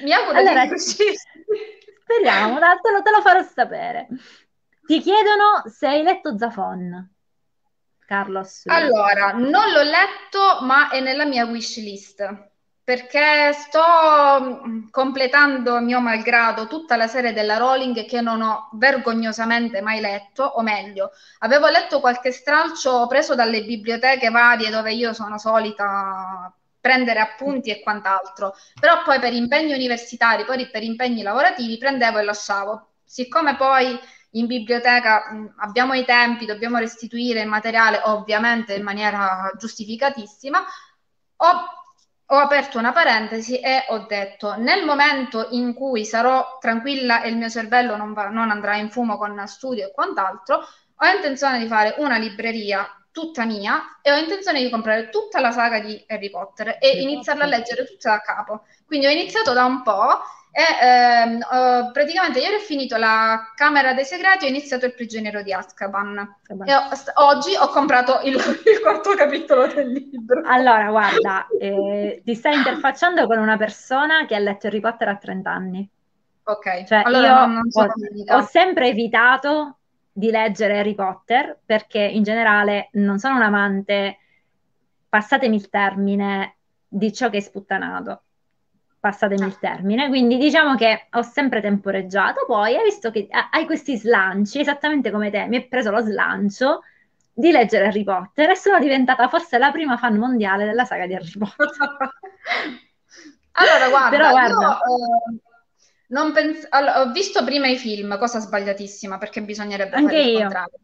Mi auguro allora, di. Speriamo, te, lo, te lo farò sapere. Ti chiedono se hai letto Zafon. Carlos. Allora, non l'ho letto, ma è nella mia wish list. perché sto mm, completando mio malgrado tutta la serie della Rowling che non ho vergognosamente mai letto, o meglio, avevo letto qualche stralcio preso dalle biblioteche varie dove io sono solita prendere appunti e quant'altro, però poi per impegni universitari, poi per impegni lavorativi prendevo e lasciavo. Siccome poi in biblioteca mh, abbiamo i tempi, dobbiamo restituire il materiale ovviamente in maniera giustificatissima, ho ho aperto una parentesi e ho detto nel momento in cui sarò tranquilla e il mio cervello non, va, non andrà in fumo con studio e quant'altro, ho intenzione di fare una libreria tutta mia e ho intenzione di comprare tutta la saga di Harry Potter e iniziarla a leggere tutta da capo. Quindi ho iniziato da un po' E ehm, uh, praticamente ieri ho finito la Camera dei Segreti e ho iniziato il prigioniero di Azkaban. E ho, st- oggi ho comprato il, il, quarto capitolo del libro. Allora, guarda, eh, ti stai interfacciando con una persona che ha letto Harry Potter a 30 anni. Ok, cioè allora io non, non ho, ho sempre evitato di leggere Harry Potter perché in generale non sono un amante, passatemi il termine, di ciò che è sputtanato. Passatemi il termine, quindi diciamo che ho sempre temporeggiato, poi hai visto che hai questi slanci, esattamente come te, mi è preso lo slancio di leggere Harry Potter e sono diventata forse la prima fan mondiale della saga di Harry Potter. allora, guarda, Però, guarda. io, eh, pens- allora, ho visto prima i film, cosa sbagliatissima, perché bisognerebbe Anche fare il contrario.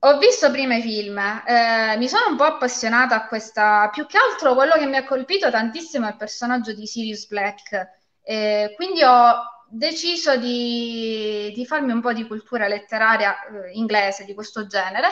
Ho visto prima i film, eh, mi sono un po' appassionata a questa, più che altro quello che mi ha colpito tantissimo è il personaggio di Sirius Black, eh, quindi ho deciso di, di, farmi un po' di cultura letteraria eh, inglese di questo genere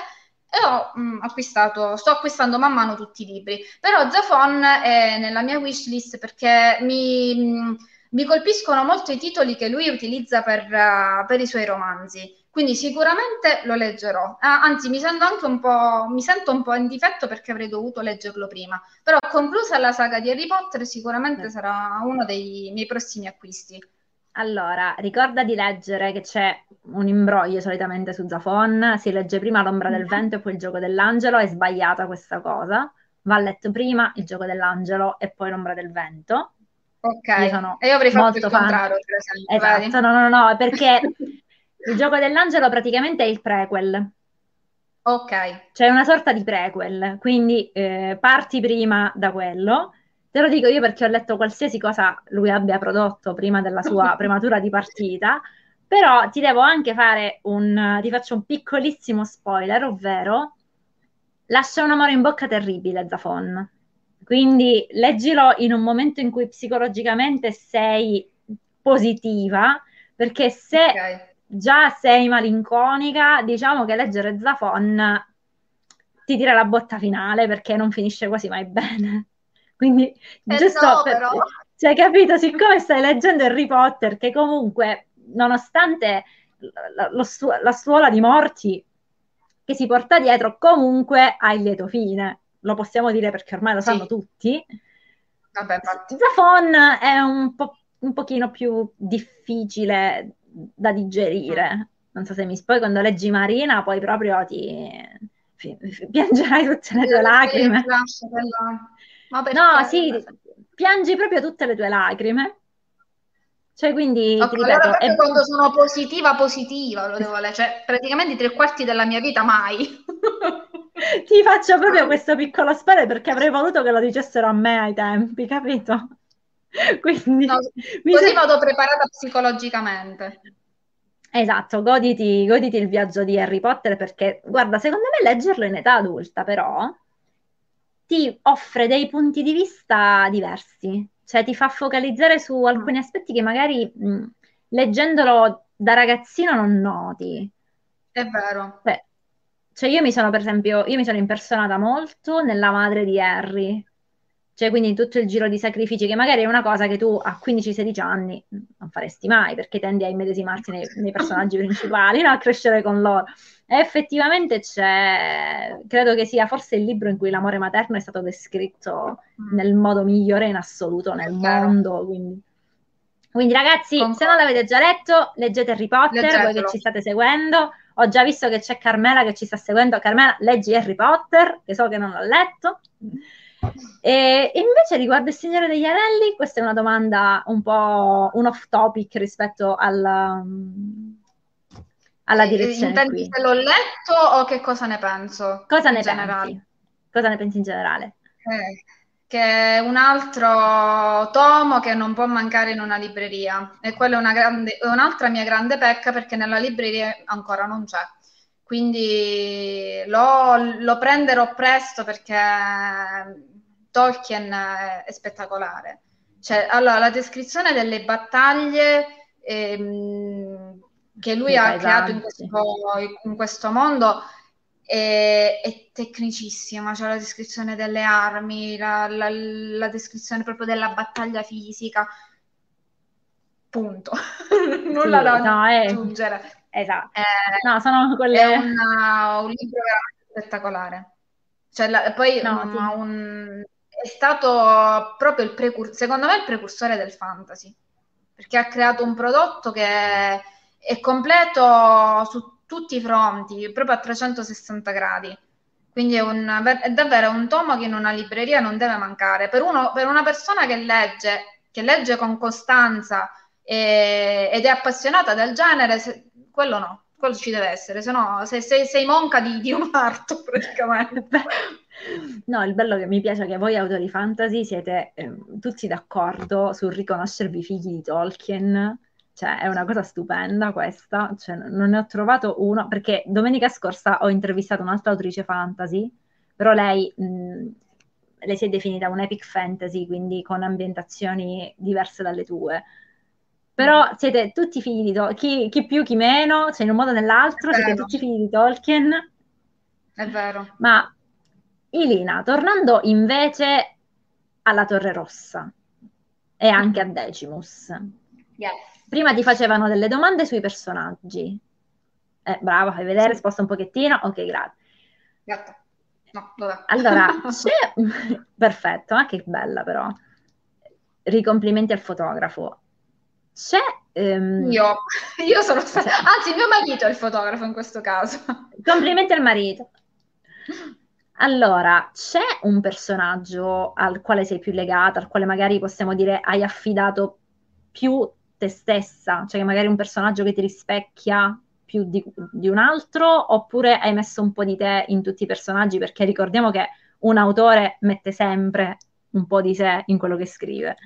e ho mh, mm, acquistato, sto acquistando man mano tutti i libri, però Zafon è nella mia wishlist perché mi, mh, mm, mi colpiscono molto i titoli che lui utilizza per, uh, per i suoi romanzi. Quindi sicuramente lo leggerò, ah, anzi mi sento anche un po', mi sento un po' in difetto perché avrei dovuto leggerlo prima, però conclusa la saga di Harry Potter sicuramente sarà uno dei miei prossimi acquisti. Allora, ricorda di leggere che c'è un imbroglio solitamente su Zafon, si legge prima L'ombra del vento e poi il gioco dell'angelo, è sbagliata questa cosa, va letto prima il gioco dell'angelo e poi l'ombra del vento. Ok, io e io avrei fatto il fan. contrario, per esempio. Esatto, no, no, no, perché Il gioco dell'angelo praticamente è il prequel. Ok. C'è una sorta di prequel, quindi eh, parti prima da quello. Te lo dico io perché ho letto qualsiasi cosa lui abbia prodotto prima della sua prematura di partita, però ti devo anche fare un, ti faccio un piccolissimo spoiler, ovvero lascia un amore in bocca terribile Zafon. Quindi leggilo in un momento in cui psicologicamente sei positiva, perché se okay già sei malinconica, diciamo che leggere Zafon ti tira la botta finale perché non finisce quasi mai bene. Quindi, eh giusto no, per, cioè, capito, siccome stai leggendo Harry Potter, che comunque, nonostante la, lo, la stuola di morti che si porta dietro, comunque ha il lieto fine. Lo possiamo dire perché ormai lo sì. sanno tutti. Vabbè. Zafon è un, po', un pochino più difficile da digerire. Mm. Non so se mi spoi quando leggi Marina, poi proprio ti piangerai tutte le tue lacrime. No, sì, piangi proprio tutte le tue lacrime. Cioè, quindi okay, ripeto, allora è... quando sono positiva, positiva, lo devo leggere, cioè praticamente tre quarti della mia vita mai. Ti faccio proprio questo piccolo spero perché avrei voluto che lo dicessero a me ai tempi, capito? Quindi, no, così se... vado preparata psicologicamente. Esatto, goditi, goditi il viaggio di Harry Potter perché, guarda, secondo me leggerlo in età adulta però ti offre dei punti di vista diversi, cioè ti fa focalizzare su alcuni aspetti che magari mh, leggendolo da ragazzino non noti. È vero. Beh, cioè io mi sono, per esempio, io mi sono impersonata molto nella madre di Harry, cioè, quindi tutto il giro di sacrifici, che magari è una cosa che tu a 15-16 anni non faresti mai, perché tendi a immedesimarti nei, nei personaggi principali, no? a crescere con loro. E effettivamente c'è, credo che sia forse il libro in cui l'amore materno è stato descritto mm. nel modo migliore in assoluto nel mondo. Quindi. quindi ragazzi, Concordo. se non l'avete già letto, leggete Harry Potter, Leggetelo. voi che ci state seguendo. Ho già visto che c'è Carmela che ci sta seguendo. Carmela, leggi Harry Potter, che so che non l'ho letto. E, e, invece riguardo il Signore degli Anelli, questa è una domanda un po' un off topic rispetto alla, alla direzione. Intendi se l'ho letto o che cosa ne penso? Cosa ne generale? pensi? Cosa ne pensi in generale? Eh, che è un altro tomo che non può mancare in una libreria e quella è, una grande, è un'altra mia grande pecca perché nella libreria ancora non c'è. Quindi lo, lo prenderò presto perché Tolkien è, è spettacolare. Cioè, allora, la descrizione delle battaglie ehm, che lui ha creato in questo, in questo mondo è, è, tecnicissima, cioè la descrizione delle armi, la, la, la descrizione proprio della battaglia fisica. Punto. Nulla sì, da no, aggiungere. Esatto. Eh, no, sono quelle... È una, un libro veramente spettacolare. Cioè, la, poi no, un, sì. un, è stato proprio il precursore, secondo me il precursore del fantasy, perché ha creato un prodotto che è completo su tutti i fronti, proprio a 360 gradi. Quindi è, un, è davvero un tomo che in una libreria non deve mancare. Per, uno, per una persona che legge, che legge con costanza e, ed è appassionata del genere, se, quello no, quello ci deve essere, se no sei, sei, sei monca di, di un arto praticamente. No, il bello che mi piace è che voi autori fantasy siete eh, tutti d'accordo sul riconoscervi figli di Tolkien, cioè è una cosa stupenda questa, cioè, non ne ho trovato uno, perché domenica scorsa ho intervistato un'altra autrice fantasy, però lei, mh, lei si è definita un epic fantasy, quindi con ambientazioni diverse dalle tue. Però mm. siete tutti figli di Tolkien, chi, chi, più, chi meno, cioè in un modo o nell'altro, siete tutti figli di Tolkien. È vero. Ma Ilina, tornando invece alla Torre Rossa e anche a Decimus. Yes. Prima ti facevano delle domande sui personaggi. Eh, brava, fai vedere, sposta un pochettino. Ok, grazie. Gatto. No, vabbè. Allora, c'è... Perfetto, ah, che bella però. Ricomplimenti al fotografo. C'è... Um... Io, io sono stata... Anzi, mio marito è il fotografo in questo caso. Complimenti al marito. Allora, c'è un personaggio al quale sei più legata, al quale magari possiamo dire hai affidato più te stessa, cioè magari un personaggio che ti rispecchia più di, di, un altro, oppure hai messo un po' di te in tutti i personaggi, perché ricordiamo che un autore mette sempre un po' di sé in quello che scrive.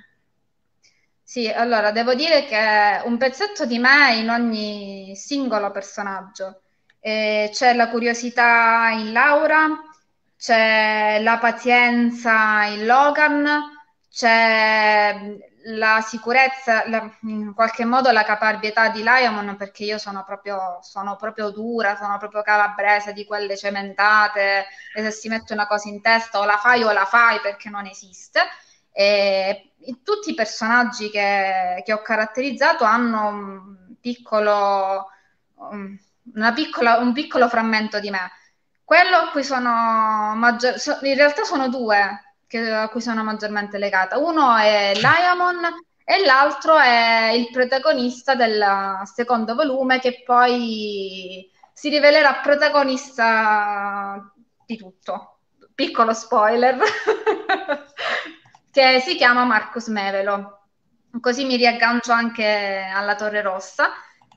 Sì, allora devo dire che un pezzetto di me in ogni singolo personaggio. Eh, c'è la curiosità in Laura, c'è la pazienza in Logan, c'è la sicurezza, la, in qualche modo la caparbietà di Liamon, perché io sono proprio, sono proprio dura, sono proprio calabrese di quelle cementate, e se si mette una cosa in testa o la fai o la fai perché non esiste. E tutti i personaggi che, che ho caratterizzato hanno un piccolo, piccola, un piccolo frammento di me quello a cui sono maggior... in realtà sono due che, a cui sono maggiormente legata. Uno è Liamon e l'altro è il protagonista del secondo volume che poi si rivelerà protagonista di tutto. Piccolo spoiler, che si chiama Marcus Mevelo. Così mi riaggancio anche alla Torre Rossa,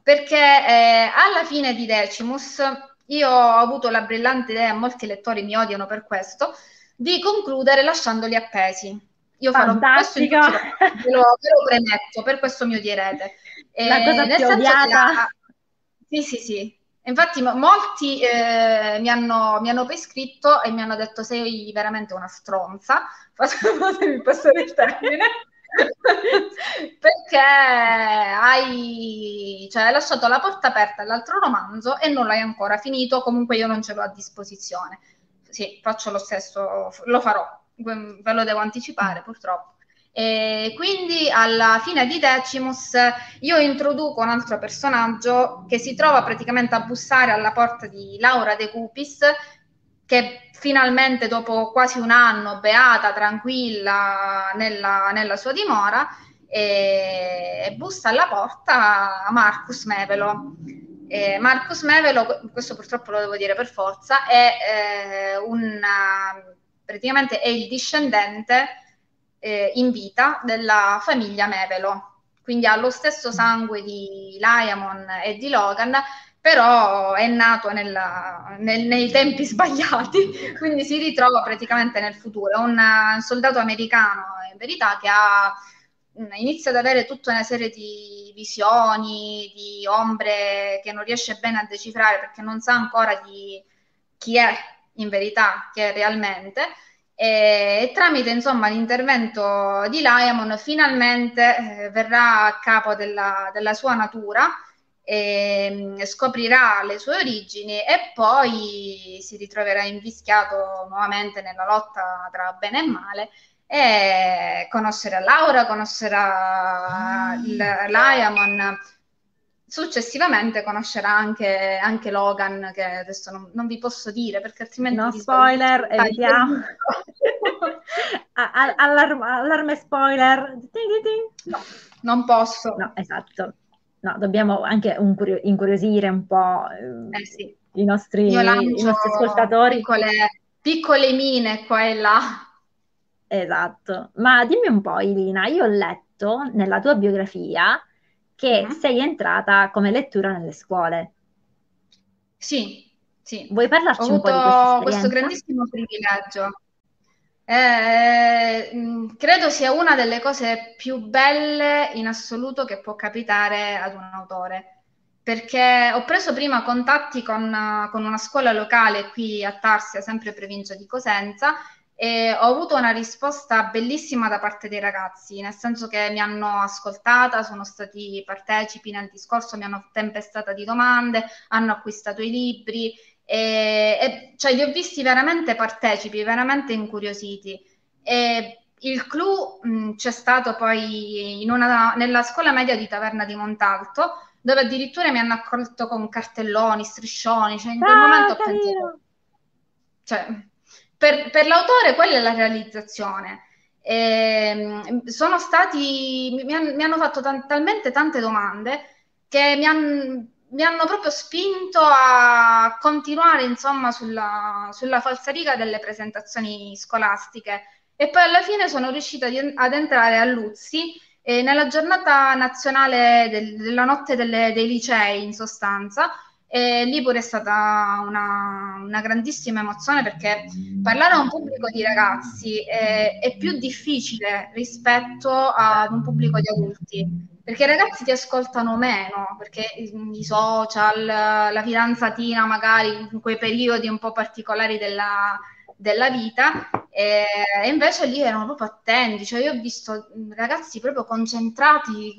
perché eh, alla fine di Decimus io ho avuto la brillante idea, molti lettori mi odiano per questo, di concludere lasciandoli appesi. Io farò Fantastico. questo, ve lo, ve lo premetto, per questo mi odierete. E la cosa più odiata. Sì, sì, sì. Infatti molti eh, mi, hanno, mi hanno poi scritto e mi hanno detto sei veramente una stronza, fatemi passare il termine. perché hai, cioè, hai lasciato la porta aperta all'altro romanzo e non l'hai ancora finito, comunque io non ce l'ho a disposizione. Sì, faccio lo stesso, lo farò, ve lo devo anticipare purtroppo. E quindi alla fine di Decimus io introduco un altro personaggio che si trova praticamente a bussare alla porta di Laura De Cupis che finalmente dopo quasi un anno, beata, tranquilla nella, nella sua dimora, e, bussa alla porta a Marcus Mevelo. E Marcus Mevelo, questo purtroppo lo devo dire per forza, è eh, un praticamente è il discendente eh, in vita della famiglia Mevelo, quindi ha lo stesso sangue di Liamon e di Logan, però è nato nella, nel, nei tempi sbagliati, quindi si ritrova praticamente nel futuro. È un soldato americano, in verità, che ha, inizia ad avere tutta una serie di visioni, di ombre che non riesce bene a decifrare perché non sa ancora di chi è in verità, chi è realmente. E, tramite insomma l'intervento di Liamon finalmente eh, verrà a capo della, della sua natura scoprirà le sue origini e poi si ritroverà invischiato nuovamente nella lotta tra bene e male e conoscerà Laura, conoscerà il, Liamon, successivamente conoscerà anche, anche, Logan, che adesso non, non, vi posso dire perché altrimenti... No spoiler, evitiamo. Allarme, allarme spoiler. No, non posso. No, esatto no, dobbiamo anche un curio- incuriosire un po' eh, sì. i, nostri, i, nostri, ascoltatori. Piccole, piccole mine qua e là. Esatto, ma dimmi un po' Ilina, io ho letto nella tua biografia che mm-hmm. sei entrata come lettura nelle scuole. Sì, sì. Vuoi parlarci ho un po' di questo questo grandissimo privilegio. Eh, mm, credo sia una delle cose più belle in assoluto che può capitare ad un autore, perché ho preso prima contatti con, con una scuola locale qui a Tarsia, sempre provincia di Cosenza, e ho avuto una risposta bellissima da parte dei ragazzi, nel senso che mi hanno ascoltata, sono stati partecipi nel discorso, mi hanno tempestata di domande, hanno acquistato i libri e, e, cioè li ho visti veramente partecipi, veramente incuriositi. E il clou mh, c'è stato poi una, nella scuola media di Taverna di Montalto, dove addirittura mi hanno accolto con cartelloni, striscioni, cioè in quel ah, momento ho pensato... Cioè, per, per, l'autore quella è la realizzazione. E, sono stati, mi, han, mi hanno fatto t- talmente tante domande che mi hanno mi hanno proprio spinto a continuare insomma sulla, sulla falsariga delle presentazioni scolastiche e poi alla fine sono riuscita ad entrare a Luzzi eh, nella giornata nazionale del, della notte delle, dei licei in sostanza e lì pure è stata una, una, grandissima emozione perché parlare a un pubblico di ragazzi è, è più difficile rispetto ad un pubblico di adulti perché i ragazzi ti ascoltano meno, perché i social, la fidanzatina magari in quei periodi un po' particolari della, della vita, e, e, invece lì erano proprio attenti, cioè io ho visto ragazzi proprio concentrati,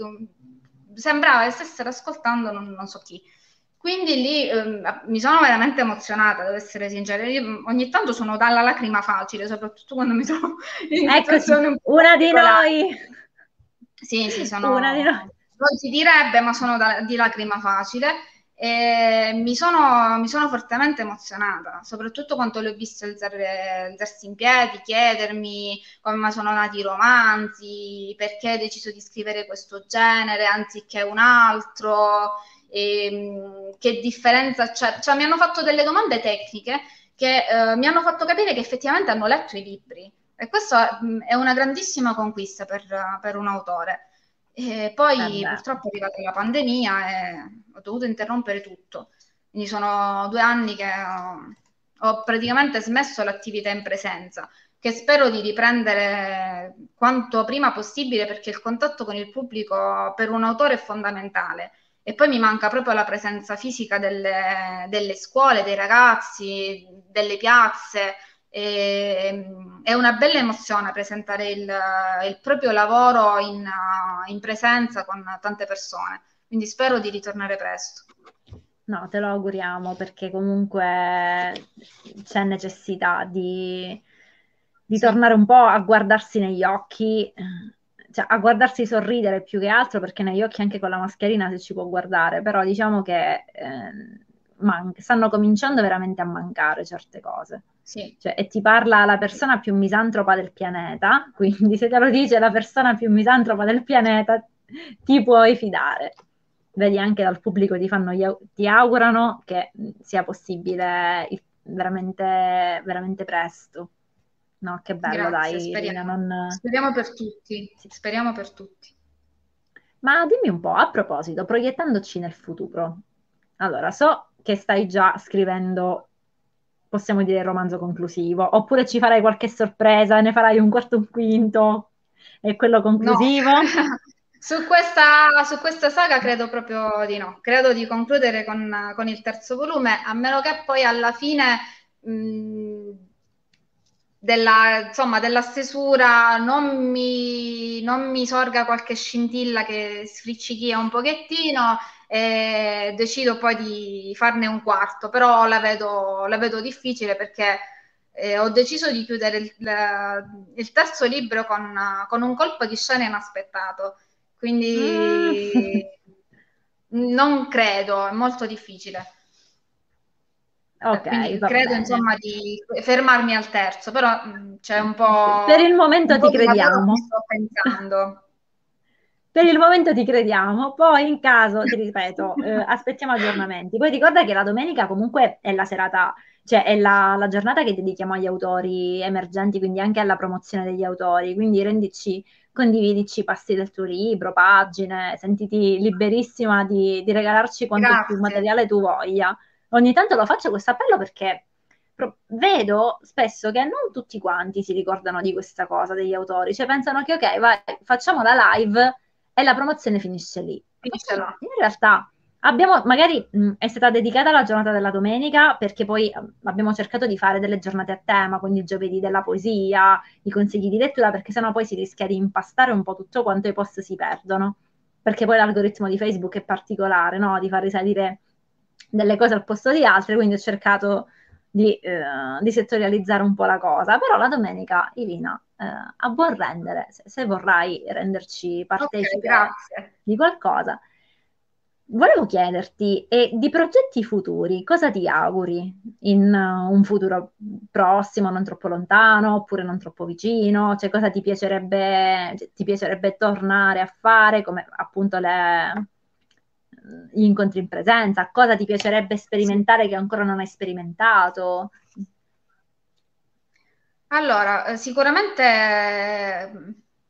sembrava che stessero ascoltando non, non so chi. Quindi lì eh, mi sono veramente emozionata, devo essere sincera. Io ogni tanto sono dalla lacrima facile, soprattutto quando mi trovo in Eccoci, un una di noi. Sì, sì, sono... Una di noi. Non si direbbe, ma sono da, di lacrima facile. E mi sono, mi sono fortemente emozionata, soprattutto quando le ho viste alzare, alzarsi in piedi, chiedermi come sono nati i romanzi, perché hai deciso di scrivere questo genere anziché un altro, e, che differenza c'è. Cioè, mi hanno fatto delle domande tecniche che eh, mi hanno fatto capire che effettivamente hanno letto i libri e questa è una grandissima conquista per, per un autore. E poi eh purtroppo è arrivata la pandemia e ho dovuto interrompere tutto. Quindi sono due anni che ho, ho praticamente smesso l'attività in presenza, che spero di riprendere quanto prima possibile perché il contatto con il pubblico per un autore è fondamentale. E poi mi manca proprio la presenza fisica delle, delle scuole, dei ragazzi, delle piazze e, è una bella emozione presentare il, il proprio lavoro in, in, presenza con tante persone, quindi spero di ritornare presto. No, te lo auguriamo perché comunque c'è necessità di, di sì. tornare un po' a guardarsi negli occhi, cioè a guardarsi sorridere più che altro perché negli occhi anche con la mascherina si ci può guardare, però diciamo che eh, man- stanno cominciando veramente a mancare certe cose. Sì. Cioè, e ti parla la persona più misantropa del pianeta, quindi se te lo dice la persona più misantropa del pianeta, ti puoi fidare. Vedi anche dal pubblico ti, fanno, ti augurano che sia possibile veramente, veramente presto. No, che bello, Grazie, dai. Speriamo. Non... speriamo per tutti. Speriamo per tutti. Ma dimmi un po', a proposito, proiettandoci nel futuro. Allora, so che stai già scrivendo, possiamo dire, il romanzo conclusivo, oppure ci farai qualche sorpresa, ne farai un quarto, un quinto, e quello conclusivo? No. su, questa, su, questa, saga credo proprio di no. Credo di concludere con, con il terzo volume, a meno che poi alla fine... Mh, della, insomma, della stesura non mi, non mi sorga qualche scintilla che sfriccichia un pochettino e decido poi di farne un quarto, però la vedo, la vedo difficile perché eh, ho deciso di chiudere il, il terzo libro con, con, un colpo di scena inaspettato, quindi mm. non credo, è molto difficile. Ok, Quindi credo bene. insomma di fermarmi al terzo, però mm, c'è un po'... Per il momento ti crediamo. Sto pensando. Per il momento ti crediamo, poi in caso, ti ripeto, eh, aspettiamo aggiornamenti. Poi ricorda che la domenica comunque è la serata, cioè è la, la, giornata che dedichiamo agli autori emergenti, quindi anche alla promozione degli autori, quindi rendici, condividici passi del tuo libro, pagine, sentiti liberissima di, di regalarci quanto Grazie. più materiale tu voglia ogni tanto lo faccio questo appello perché vedo spesso che non tutti quanti si ricordano di questa cosa degli autori, cioè pensano che ok, vai, facciamo la live e la promozione finisce lì. Finisce là. In realtà abbiamo, magari mh, è stata dedicata la giornata della domenica perché poi mh, abbiamo cercato di fare delle giornate a tema, quindi il giovedì della poesia, i consigli di lettura, perché sennò poi si rischia di impastare un po' tutto quanto i post si perdono. Perché poi l'algoritmo di Facebook è particolare, no? Di far risalire delle cose al posto di altre, quindi ho cercato di, eh, di settorializzare un po' la cosa. Però la domenica, Irina, eh, a buon rendere, se, se vorrai renderci partecipi okay, di qualcosa, volevo chiederti, e di progetti futuri, cosa ti auguri in uh, un futuro prossimo, non troppo lontano, oppure non troppo vicino? Cioè, cosa ti piacerebbe, ti piacerebbe tornare a fare, come appunto le gli incontri in presenza, cosa ti piacerebbe sperimentare che ancora non hai sperimentato? Allora, eh, sicuramente eh,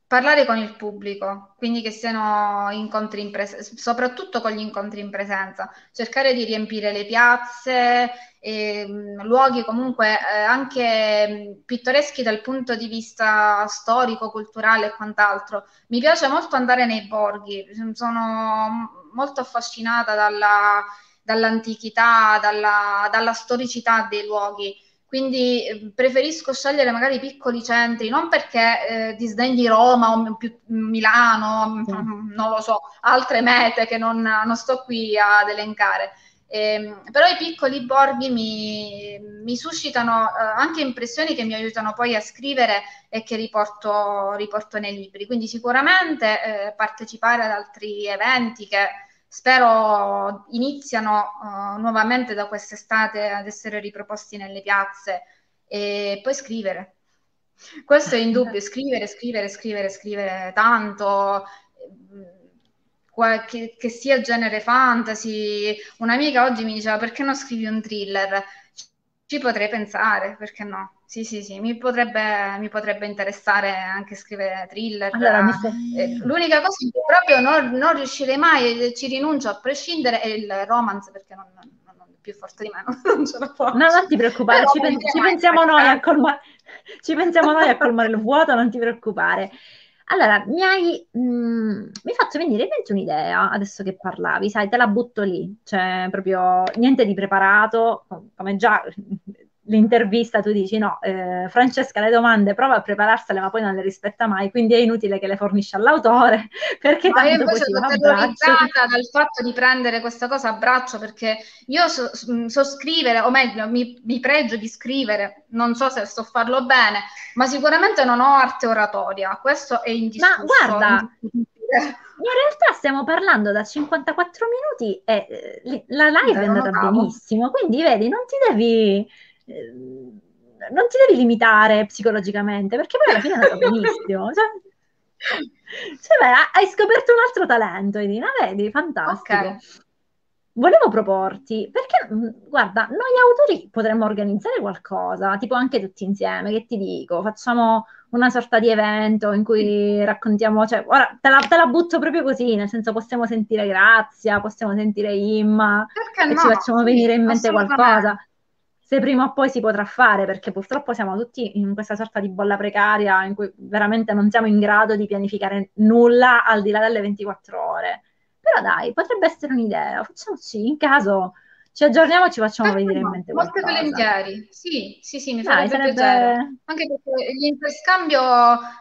parlare con il pubblico, quindi che siano incontri in presenza, soprattutto con gli incontri in presenza, cercare di riempire le piazze, e, mm, luoghi comunque eh, anche mm, pittoreschi dal punto di vista storico, culturale e quant'altro. Mi piace molto andare nei borghi, sono molto affascinata dalla, dall'antichità, dalla, dalla storicità dei luoghi. Quindi eh, preferisco scegliere magari piccoli centri, non perché eh, disdegni Roma o più Milano, mm. non lo so, altre mete che non, non sto qui ad elencare. Eh, però i piccoli borghi mi, mi suscitano eh, anche impressioni che mi aiutano poi a scrivere e che riporto, riporto nei libri. Quindi sicuramente eh, partecipare ad altri eventi che spero iniziano uh, nuovamente da quest'estate ad essere riproposti nelle piazze e poi scrivere. Questo è indubbio, scrivere, scrivere, scrivere, scrivere tanto, che, che sia genere fantasy. Un'amica oggi mi diceva perché non scrivi un thriller? Ci potrei pensare, perché no? Sì, sì, sì, mi potrebbe, mi potrebbe interessare anche scrivere thriller. Allora, sto... eh, l'unica cosa che proprio non, non, riuscirei mai, ci rinuncio a prescindere, è il romance, perché non, non, non è più forte di me, non ce la faccio. No, non ti preoccupare, ci, pen- ci, pensiamo noi a colmare, ci pensiamo noi a colmare il vuoto, non ti preoccupare. Allora, mi hai, mh, mm, fatto venire in mente un'idea, adesso che parlavi, sai, te la butto lì, cioè proprio niente di preparato, come già l'intervista tu dici no, eh, Francesca le domande prova a prepararsele ma poi non le rispetta mai, quindi è inutile che le fornisce all'autore perché ma io invece sono terrorizzata dal fatto di prendere questa cosa a braccio perché io so, so scrivere, o meglio mi, mi, pregio di scrivere, non so se sto a farlo bene, ma sicuramente non ho arte oratoria, questo è indiscusso. Ma guarda, in realtà stiamo parlando da 54 minuti e eh, la live è andata benissimo, quindi vedi, non ti devi Ehm, non ti devi limitare psicologicamente, perché poi alla fine è andato benissimo. Cioè, cioè beh, hai scoperto un altro talento, Edina, vedi? Fantastico. Okay. Volevo proporti, perché mm, guarda, noi autori potremmo organizzare qualcosa, tipo anche tutti insieme, che ti dico, facciamo una sorta di evento in cui raccontiamo, cioè, ora te la, te la butto proprio così, nel senso possiamo sentire Grazia, possiamo sentire Imma, Perché e no? ci facciamo venire in mente qualcosa se prima o poi si potrà fare, perché purtroppo siamo tutti in questa sorta di bolla precaria in cui veramente non siamo in grado di pianificare nulla al di là delle 24 ore. Però dai, potrebbe essere un'idea, facciamoci in caso ci aggiorniamo e ci facciamo venire in mente qualcosa. Molto volentieri, sì, sì, sì, mi Dai, sarebbe, sarebbe... Anche perché l'interscambio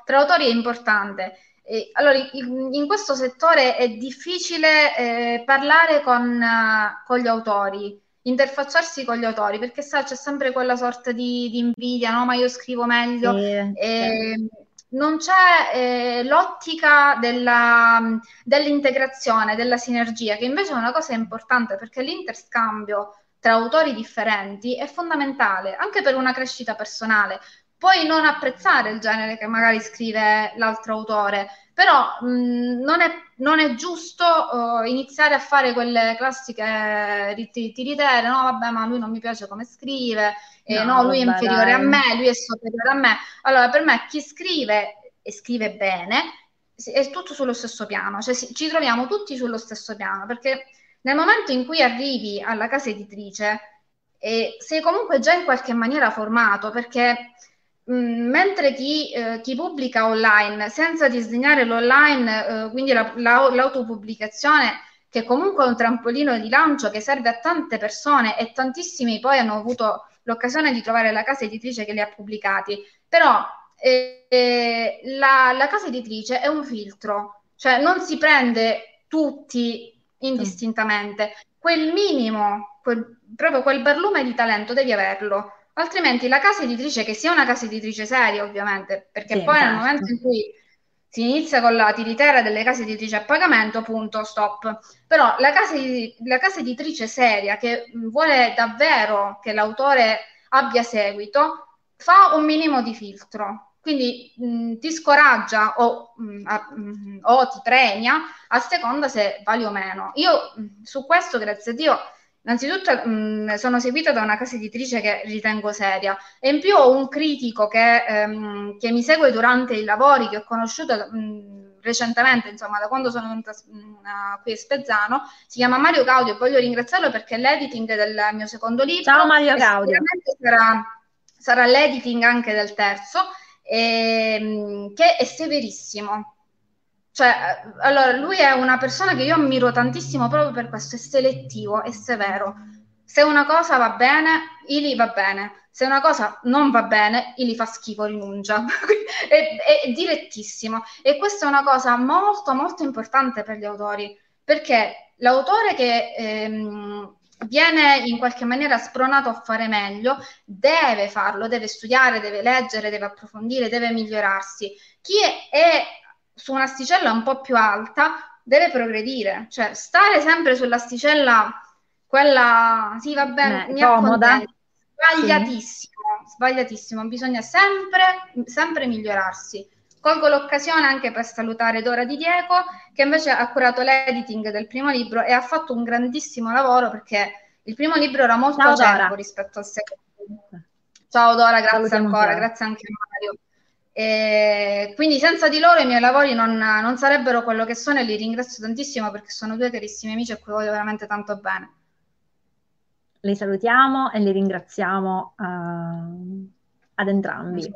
tra autori è importante. E, allora, in, in, questo settore è difficile eh, parlare con, uh, con, gli autori, interfacciarsi con gli autori, perché sa, c'è sempre quella sorta di, di invidia, no? Ma io scrivo meglio. Sì, e, sì non c'è eh, l'ottica della, dell'integrazione, della sinergia, che invece è una cosa importante perché l'interscambio tra autori differenti è fondamentale anche per una crescita personale. Puoi non apprezzare il genere che magari scrive l'altro autore, però mh, non, è, non, è, giusto uh, iniziare a fare quelle classiche tiritere, no vabbè ma lui non mi piace come scrive, eh, no, no, lui vabbè, è inferiore dai. a me, lui è superiore a me. Allora per me chi scrive e scrive bene è tutto sullo stesso piano, cioè ci troviamo tutti sullo stesso piano, perché nel momento in cui arrivi alla casa editrice eh, sei comunque già in qualche maniera formato, perché Mm, mentre chi, eh, chi, pubblica online senza disegnare l'online, eh, quindi la, la, l'autopubblicazione, che comunque è un trampolino di lancio che serve a tante persone e tantissimi poi hanno avuto l'occasione di trovare la casa editrice che li ha pubblicati, però eh, eh la, la casa editrice è un filtro, cioè non si prende tutti indistintamente, quel minimo, quel, proprio quel barlume di talento devi averlo altrimenti la casa editrice, che sia una casa editrice seria ovviamente, perché sì, poi certo. nel momento in cui si inizia con la tiritera delle case editrici a pagamento, punto, stop. Però la casa, la casa editrice seria che vuole davvero che l'autore abbia seguito, fa un minimo di filtro. Quindi mh, ti scoraggia o, mh, a, mh, o, ti premia a seconda se vali o meno. Io su questo, grazie a Dio, Innanzitutto mh, sono seguita da una casa editrice che ritengo seria e in più ho un critico che, ehm, che mi segue durante i lavori che ho conosciuto mh, recentemente, insomma da quando sono venuta mh, qui a Spezzano, si chiama Mario Gaudio e voglio ringraziarlo perché è l'editing del mio secondo libro. Ciao Mario Gaudio. Sarà, sarà l'editing anche del terzo, ehm, che è severissimo cioè, allora, lui è una persona che io ammiro tantissimo proprio per questo, è selettivo, è severo. Se una cosa va bene, Ili va bene. Se una cosa non va bene, Ili fa schifo, rinuncia. è, è, direttissimo. E questa è una cosa molto, molto importante per gli autori, perché l'autore che ehm, viene in qualche maniera spronato a fare meglio, deve farlo, deve studiare, deve leggere, deve approfondire, deve migliorarsi. Chi è, è su un'asticella un po' più alta deve progredire, cioè stare sempre sull'asticella quella sì va bene, Beh, mi comoda. Sbagliatissimo, sì. sbagliatissimo, bisogna sempre, sempre migliorarsi. Colgo l'occasione anche per salutare Dora Di Diego, che invece ha curato l'editing del primo libro e ha fatto un grandissimo lavoro perché il primo libro era molto acerbo rispetto al secondo. Ciao Dora, grazie Salutiamo ancora, Dora. grazie anche a Mario. E quindi senza di loro i miei lavori non, non, sarebbero quello che sono e li ringrazio tantissimo perché sono due carissimi amici a cui voglio veramente tanto bene. Li salutiamo e li ringraziamo uh, ad entrambi.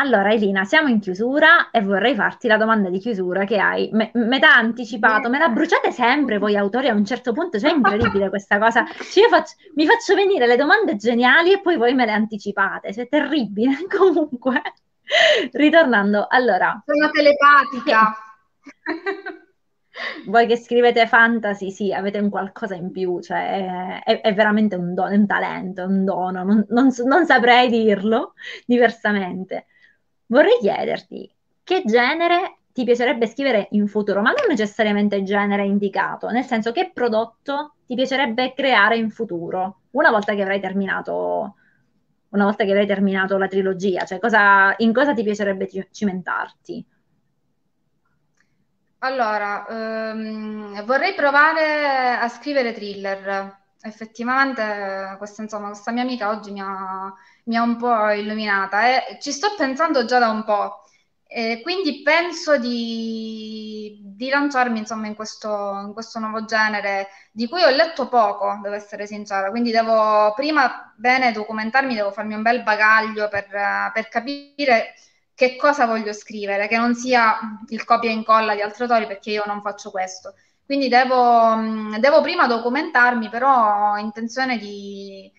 Allora, Elina, siamo in chiusura e vorrei farti la domanda di chiusura che hai me- metà anticipato, me la bruciate sempre voi autori a un certo punto, cioè è incredibile questa cosa. Cioè, faccio, mi faccio venire le domande geniali e poi voi me le anticipate, cioè terribile. Comunque, ritornando, allora... Sono telepatica. voi che scrivete fantasy, sì, avete un qualcosa in più, cioè è, è veramente un dono, un talento, un dono, non, non, non saprei dirlo diversamente. Vorrei chiederti che genere ti piacerebbe scrivere in futuro, ma non necessariamente genere indicato, nel senso che prodotto ti piacerebbe creare in futuro, una volta che avrai terminato, una volta che avrai terminato la trilogia, cioè cosa, in cosa ti piacerebbe cimentarti? Allora, ehm, vorrei provare a scrivere thriller. Effettivamente, questa, insomma, questa mia amica oggi mi ha, mi ha un po' illuminata e ci sto pensando già da un po'. E quindi penso di, di lanciarmi insomma, in questo, in questo nuovo genere di cui ho letto poco, devo essere sincera. Quindi devo prima bene documentarmi, devo farmi un bel bagaglio per, per capire che cosa voglio scrivere, che non sia il copia e incolla di altri autori, perché io non faccio questo. Quindi devo, mm, devo prima documentarmi, però ho intenzione di,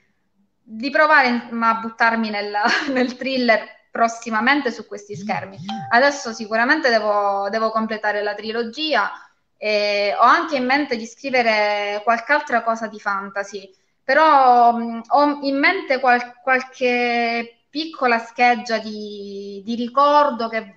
di provare a buttarmi nel, nel, thriller prossimamente su questi schermi. Adesso sicuramente devo, devo completare la trilogia e ho anche in mente di scrivere qualche altra cosa di fantasy, però mh, mm, ho in mente qual- qualche piccola scheggia di, di ricordo che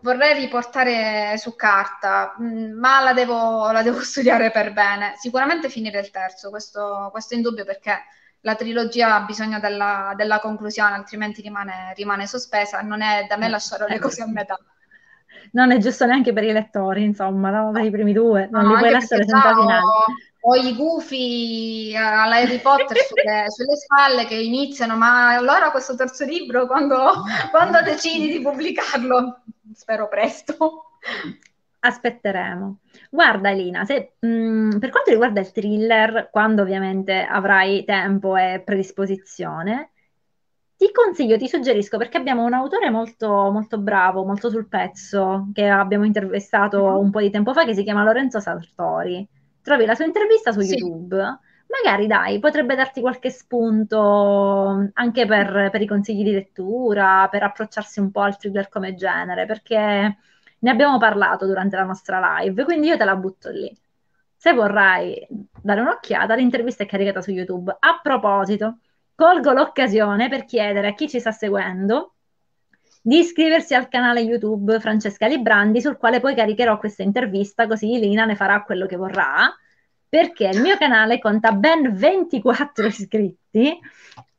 vorrei riportare su carta, mm, ma la devo, la devo, studiare per bene. Sicuramente finire il terzo, questo, questo è indubbio perché la trilogia ha bisogno della, della conclusione, altrimenti rimane, rimane, sospesa. Non è da me eh, lasciare le cose a metà. Non è giusto neanche per i lettori, insomma, no? per i primi due, non no, li puoi lasciare senza finale ho i gufi alla Harry Potter sulle, sulle, spalle che iniziano, ma allora questo terzo libro quando, quando decidi di pubblicarlo? Spero presto. Aspetteremo. Guarda Elina, se, mh, mm, per quanto riguarda il thriller, quando ovviamente avrai tempo e predisposizione, ti consiglio, ti suggerisco, perché abbiamo un autore molto, molto bravo, molto sul pezzo, che abbiamo intervistato mm-hmm. un po' di tempo fa, che si chiama Lorenzo Sartori trovi la sua intervista su sì. YouTube. Magari dai, potrebbe darti qualche spunto anche per, per, i consigli di lettura, per approcciarsi un po' al thriller come genere, perché ne abbiamo parlato durante la nostra live, quindi io te la butto lì. Se vorrai dare un'occhiata, l'intervista è caricata su YouTube. A proposito, colgo l'occasione per chiedere a chi ci sta seguendo di iscriversi al canale YouTube Francesca Librandi, sul quale poi caricherò questa intervista, così Lina ne farà quello che vorrà, perché il mio canale conta ben 24 iscritti.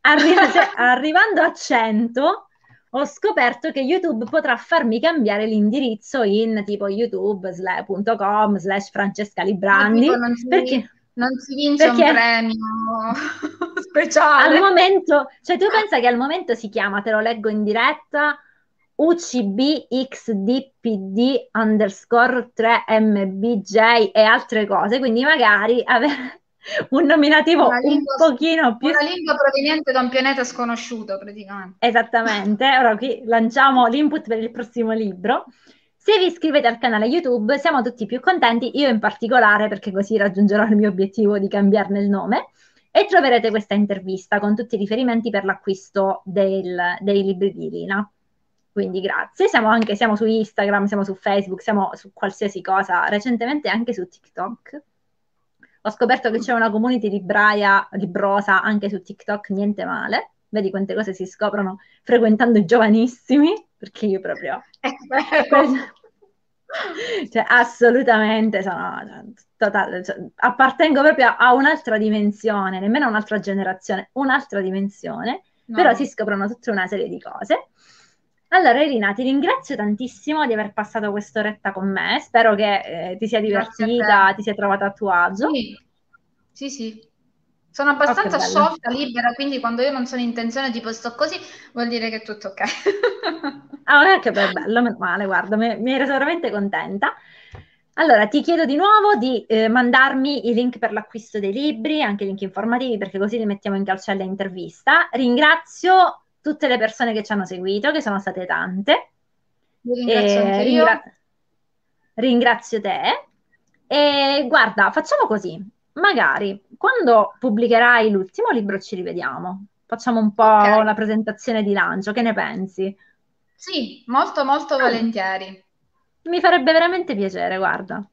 Arri- cioè, arrivando a 100 ho scoperto che YouTube potrà farmi cambiare l'indirizzo in tipo youtube.com slash Francesca Librandi. Non si, perché, non si vince perché un premio speciale. Al momento, cioè tu pensa che al momento si chiama, te lo leggo in diretta, UCBXDPD underscore 3MBJ e altre cose, quindi magari avere un nominativo lingua, un pochino più... Una lingua proveniente da un pianeta sconosciuto praticamente. Esattamente, ora qui lanciamo l'input per il prossimo libro. Se vi iscrivete al canale YouTube siamo tutti più contenti, io in particolare perché così raggiungerò il mio obiettivo di cambiarne il nome e troverete questa intervista con tutti i riferimenti per l'acquisto del, dei libri di Lina. Quindi grazie. Siamo anche siamo su Instagram, siamo su Facebook, siamo su qualsiasi cosa, recentemente anche su TikTok. Ho scoperto che c'è una community di Braia, di Brosa anche su TikTok, niente male. Vedi quante cose si scoprono frequentando i giovanissimi, perché io proprio... cioè, assolutamente sono totale, cioè, appartengo proprio a un'altra dimensione, nemmeno a un'altra generazione, un'altra dimensione, no. però si scoprono tutta una serie di cose. Allora, Irina, ti ringrazio tantissimo di aver passato quest'oretta con me. Spero che eh, ti sia divertita, ti sia trovata a tuo agio. Sì, sì. sì. Sono abbastanza oh, sciolta, libera, quindi quando io non sono in tensione, tipo sto così, vuol dire che è tutto ok. ah, che bello, meno male, guarda, mi, mi ero veramente contenta. Allora, ti chiedo di nuovo di eh, mandarmi i link per l'acquisto dei libri, anche i link informativi, perché così li mettiamo in calcella intervista. Ringrazio tutte le persone che ci hanno seguito, che sono state tante. ringrazio anche io. Ringra- ringrazio te. E guarda, facciamo così. Magari quando pubblicherai l'ultimo libro ci rivediamo. Facciamo un po' okay. la presentazione di lancio. Che ne pensi? Sì, molto molto ah. volentieri. Mi farebbe veramente piacere, guarda.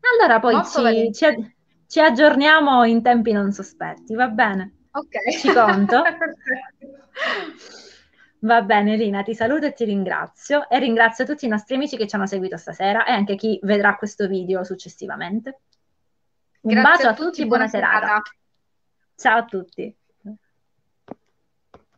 Allora poi ci, ci, ci aggiorniamo in tempi non sospetti, va bene? Ok. Ci conto? Va bene, Lina, ti saluto e ti ringrazio e ringrazio tutti i nostri amici che ci hanno seguito stasera e anche chi vedrà questo video successivamente. Un Grazie bacio a tutti, buona, buona serata. serata. Ciao a tutti.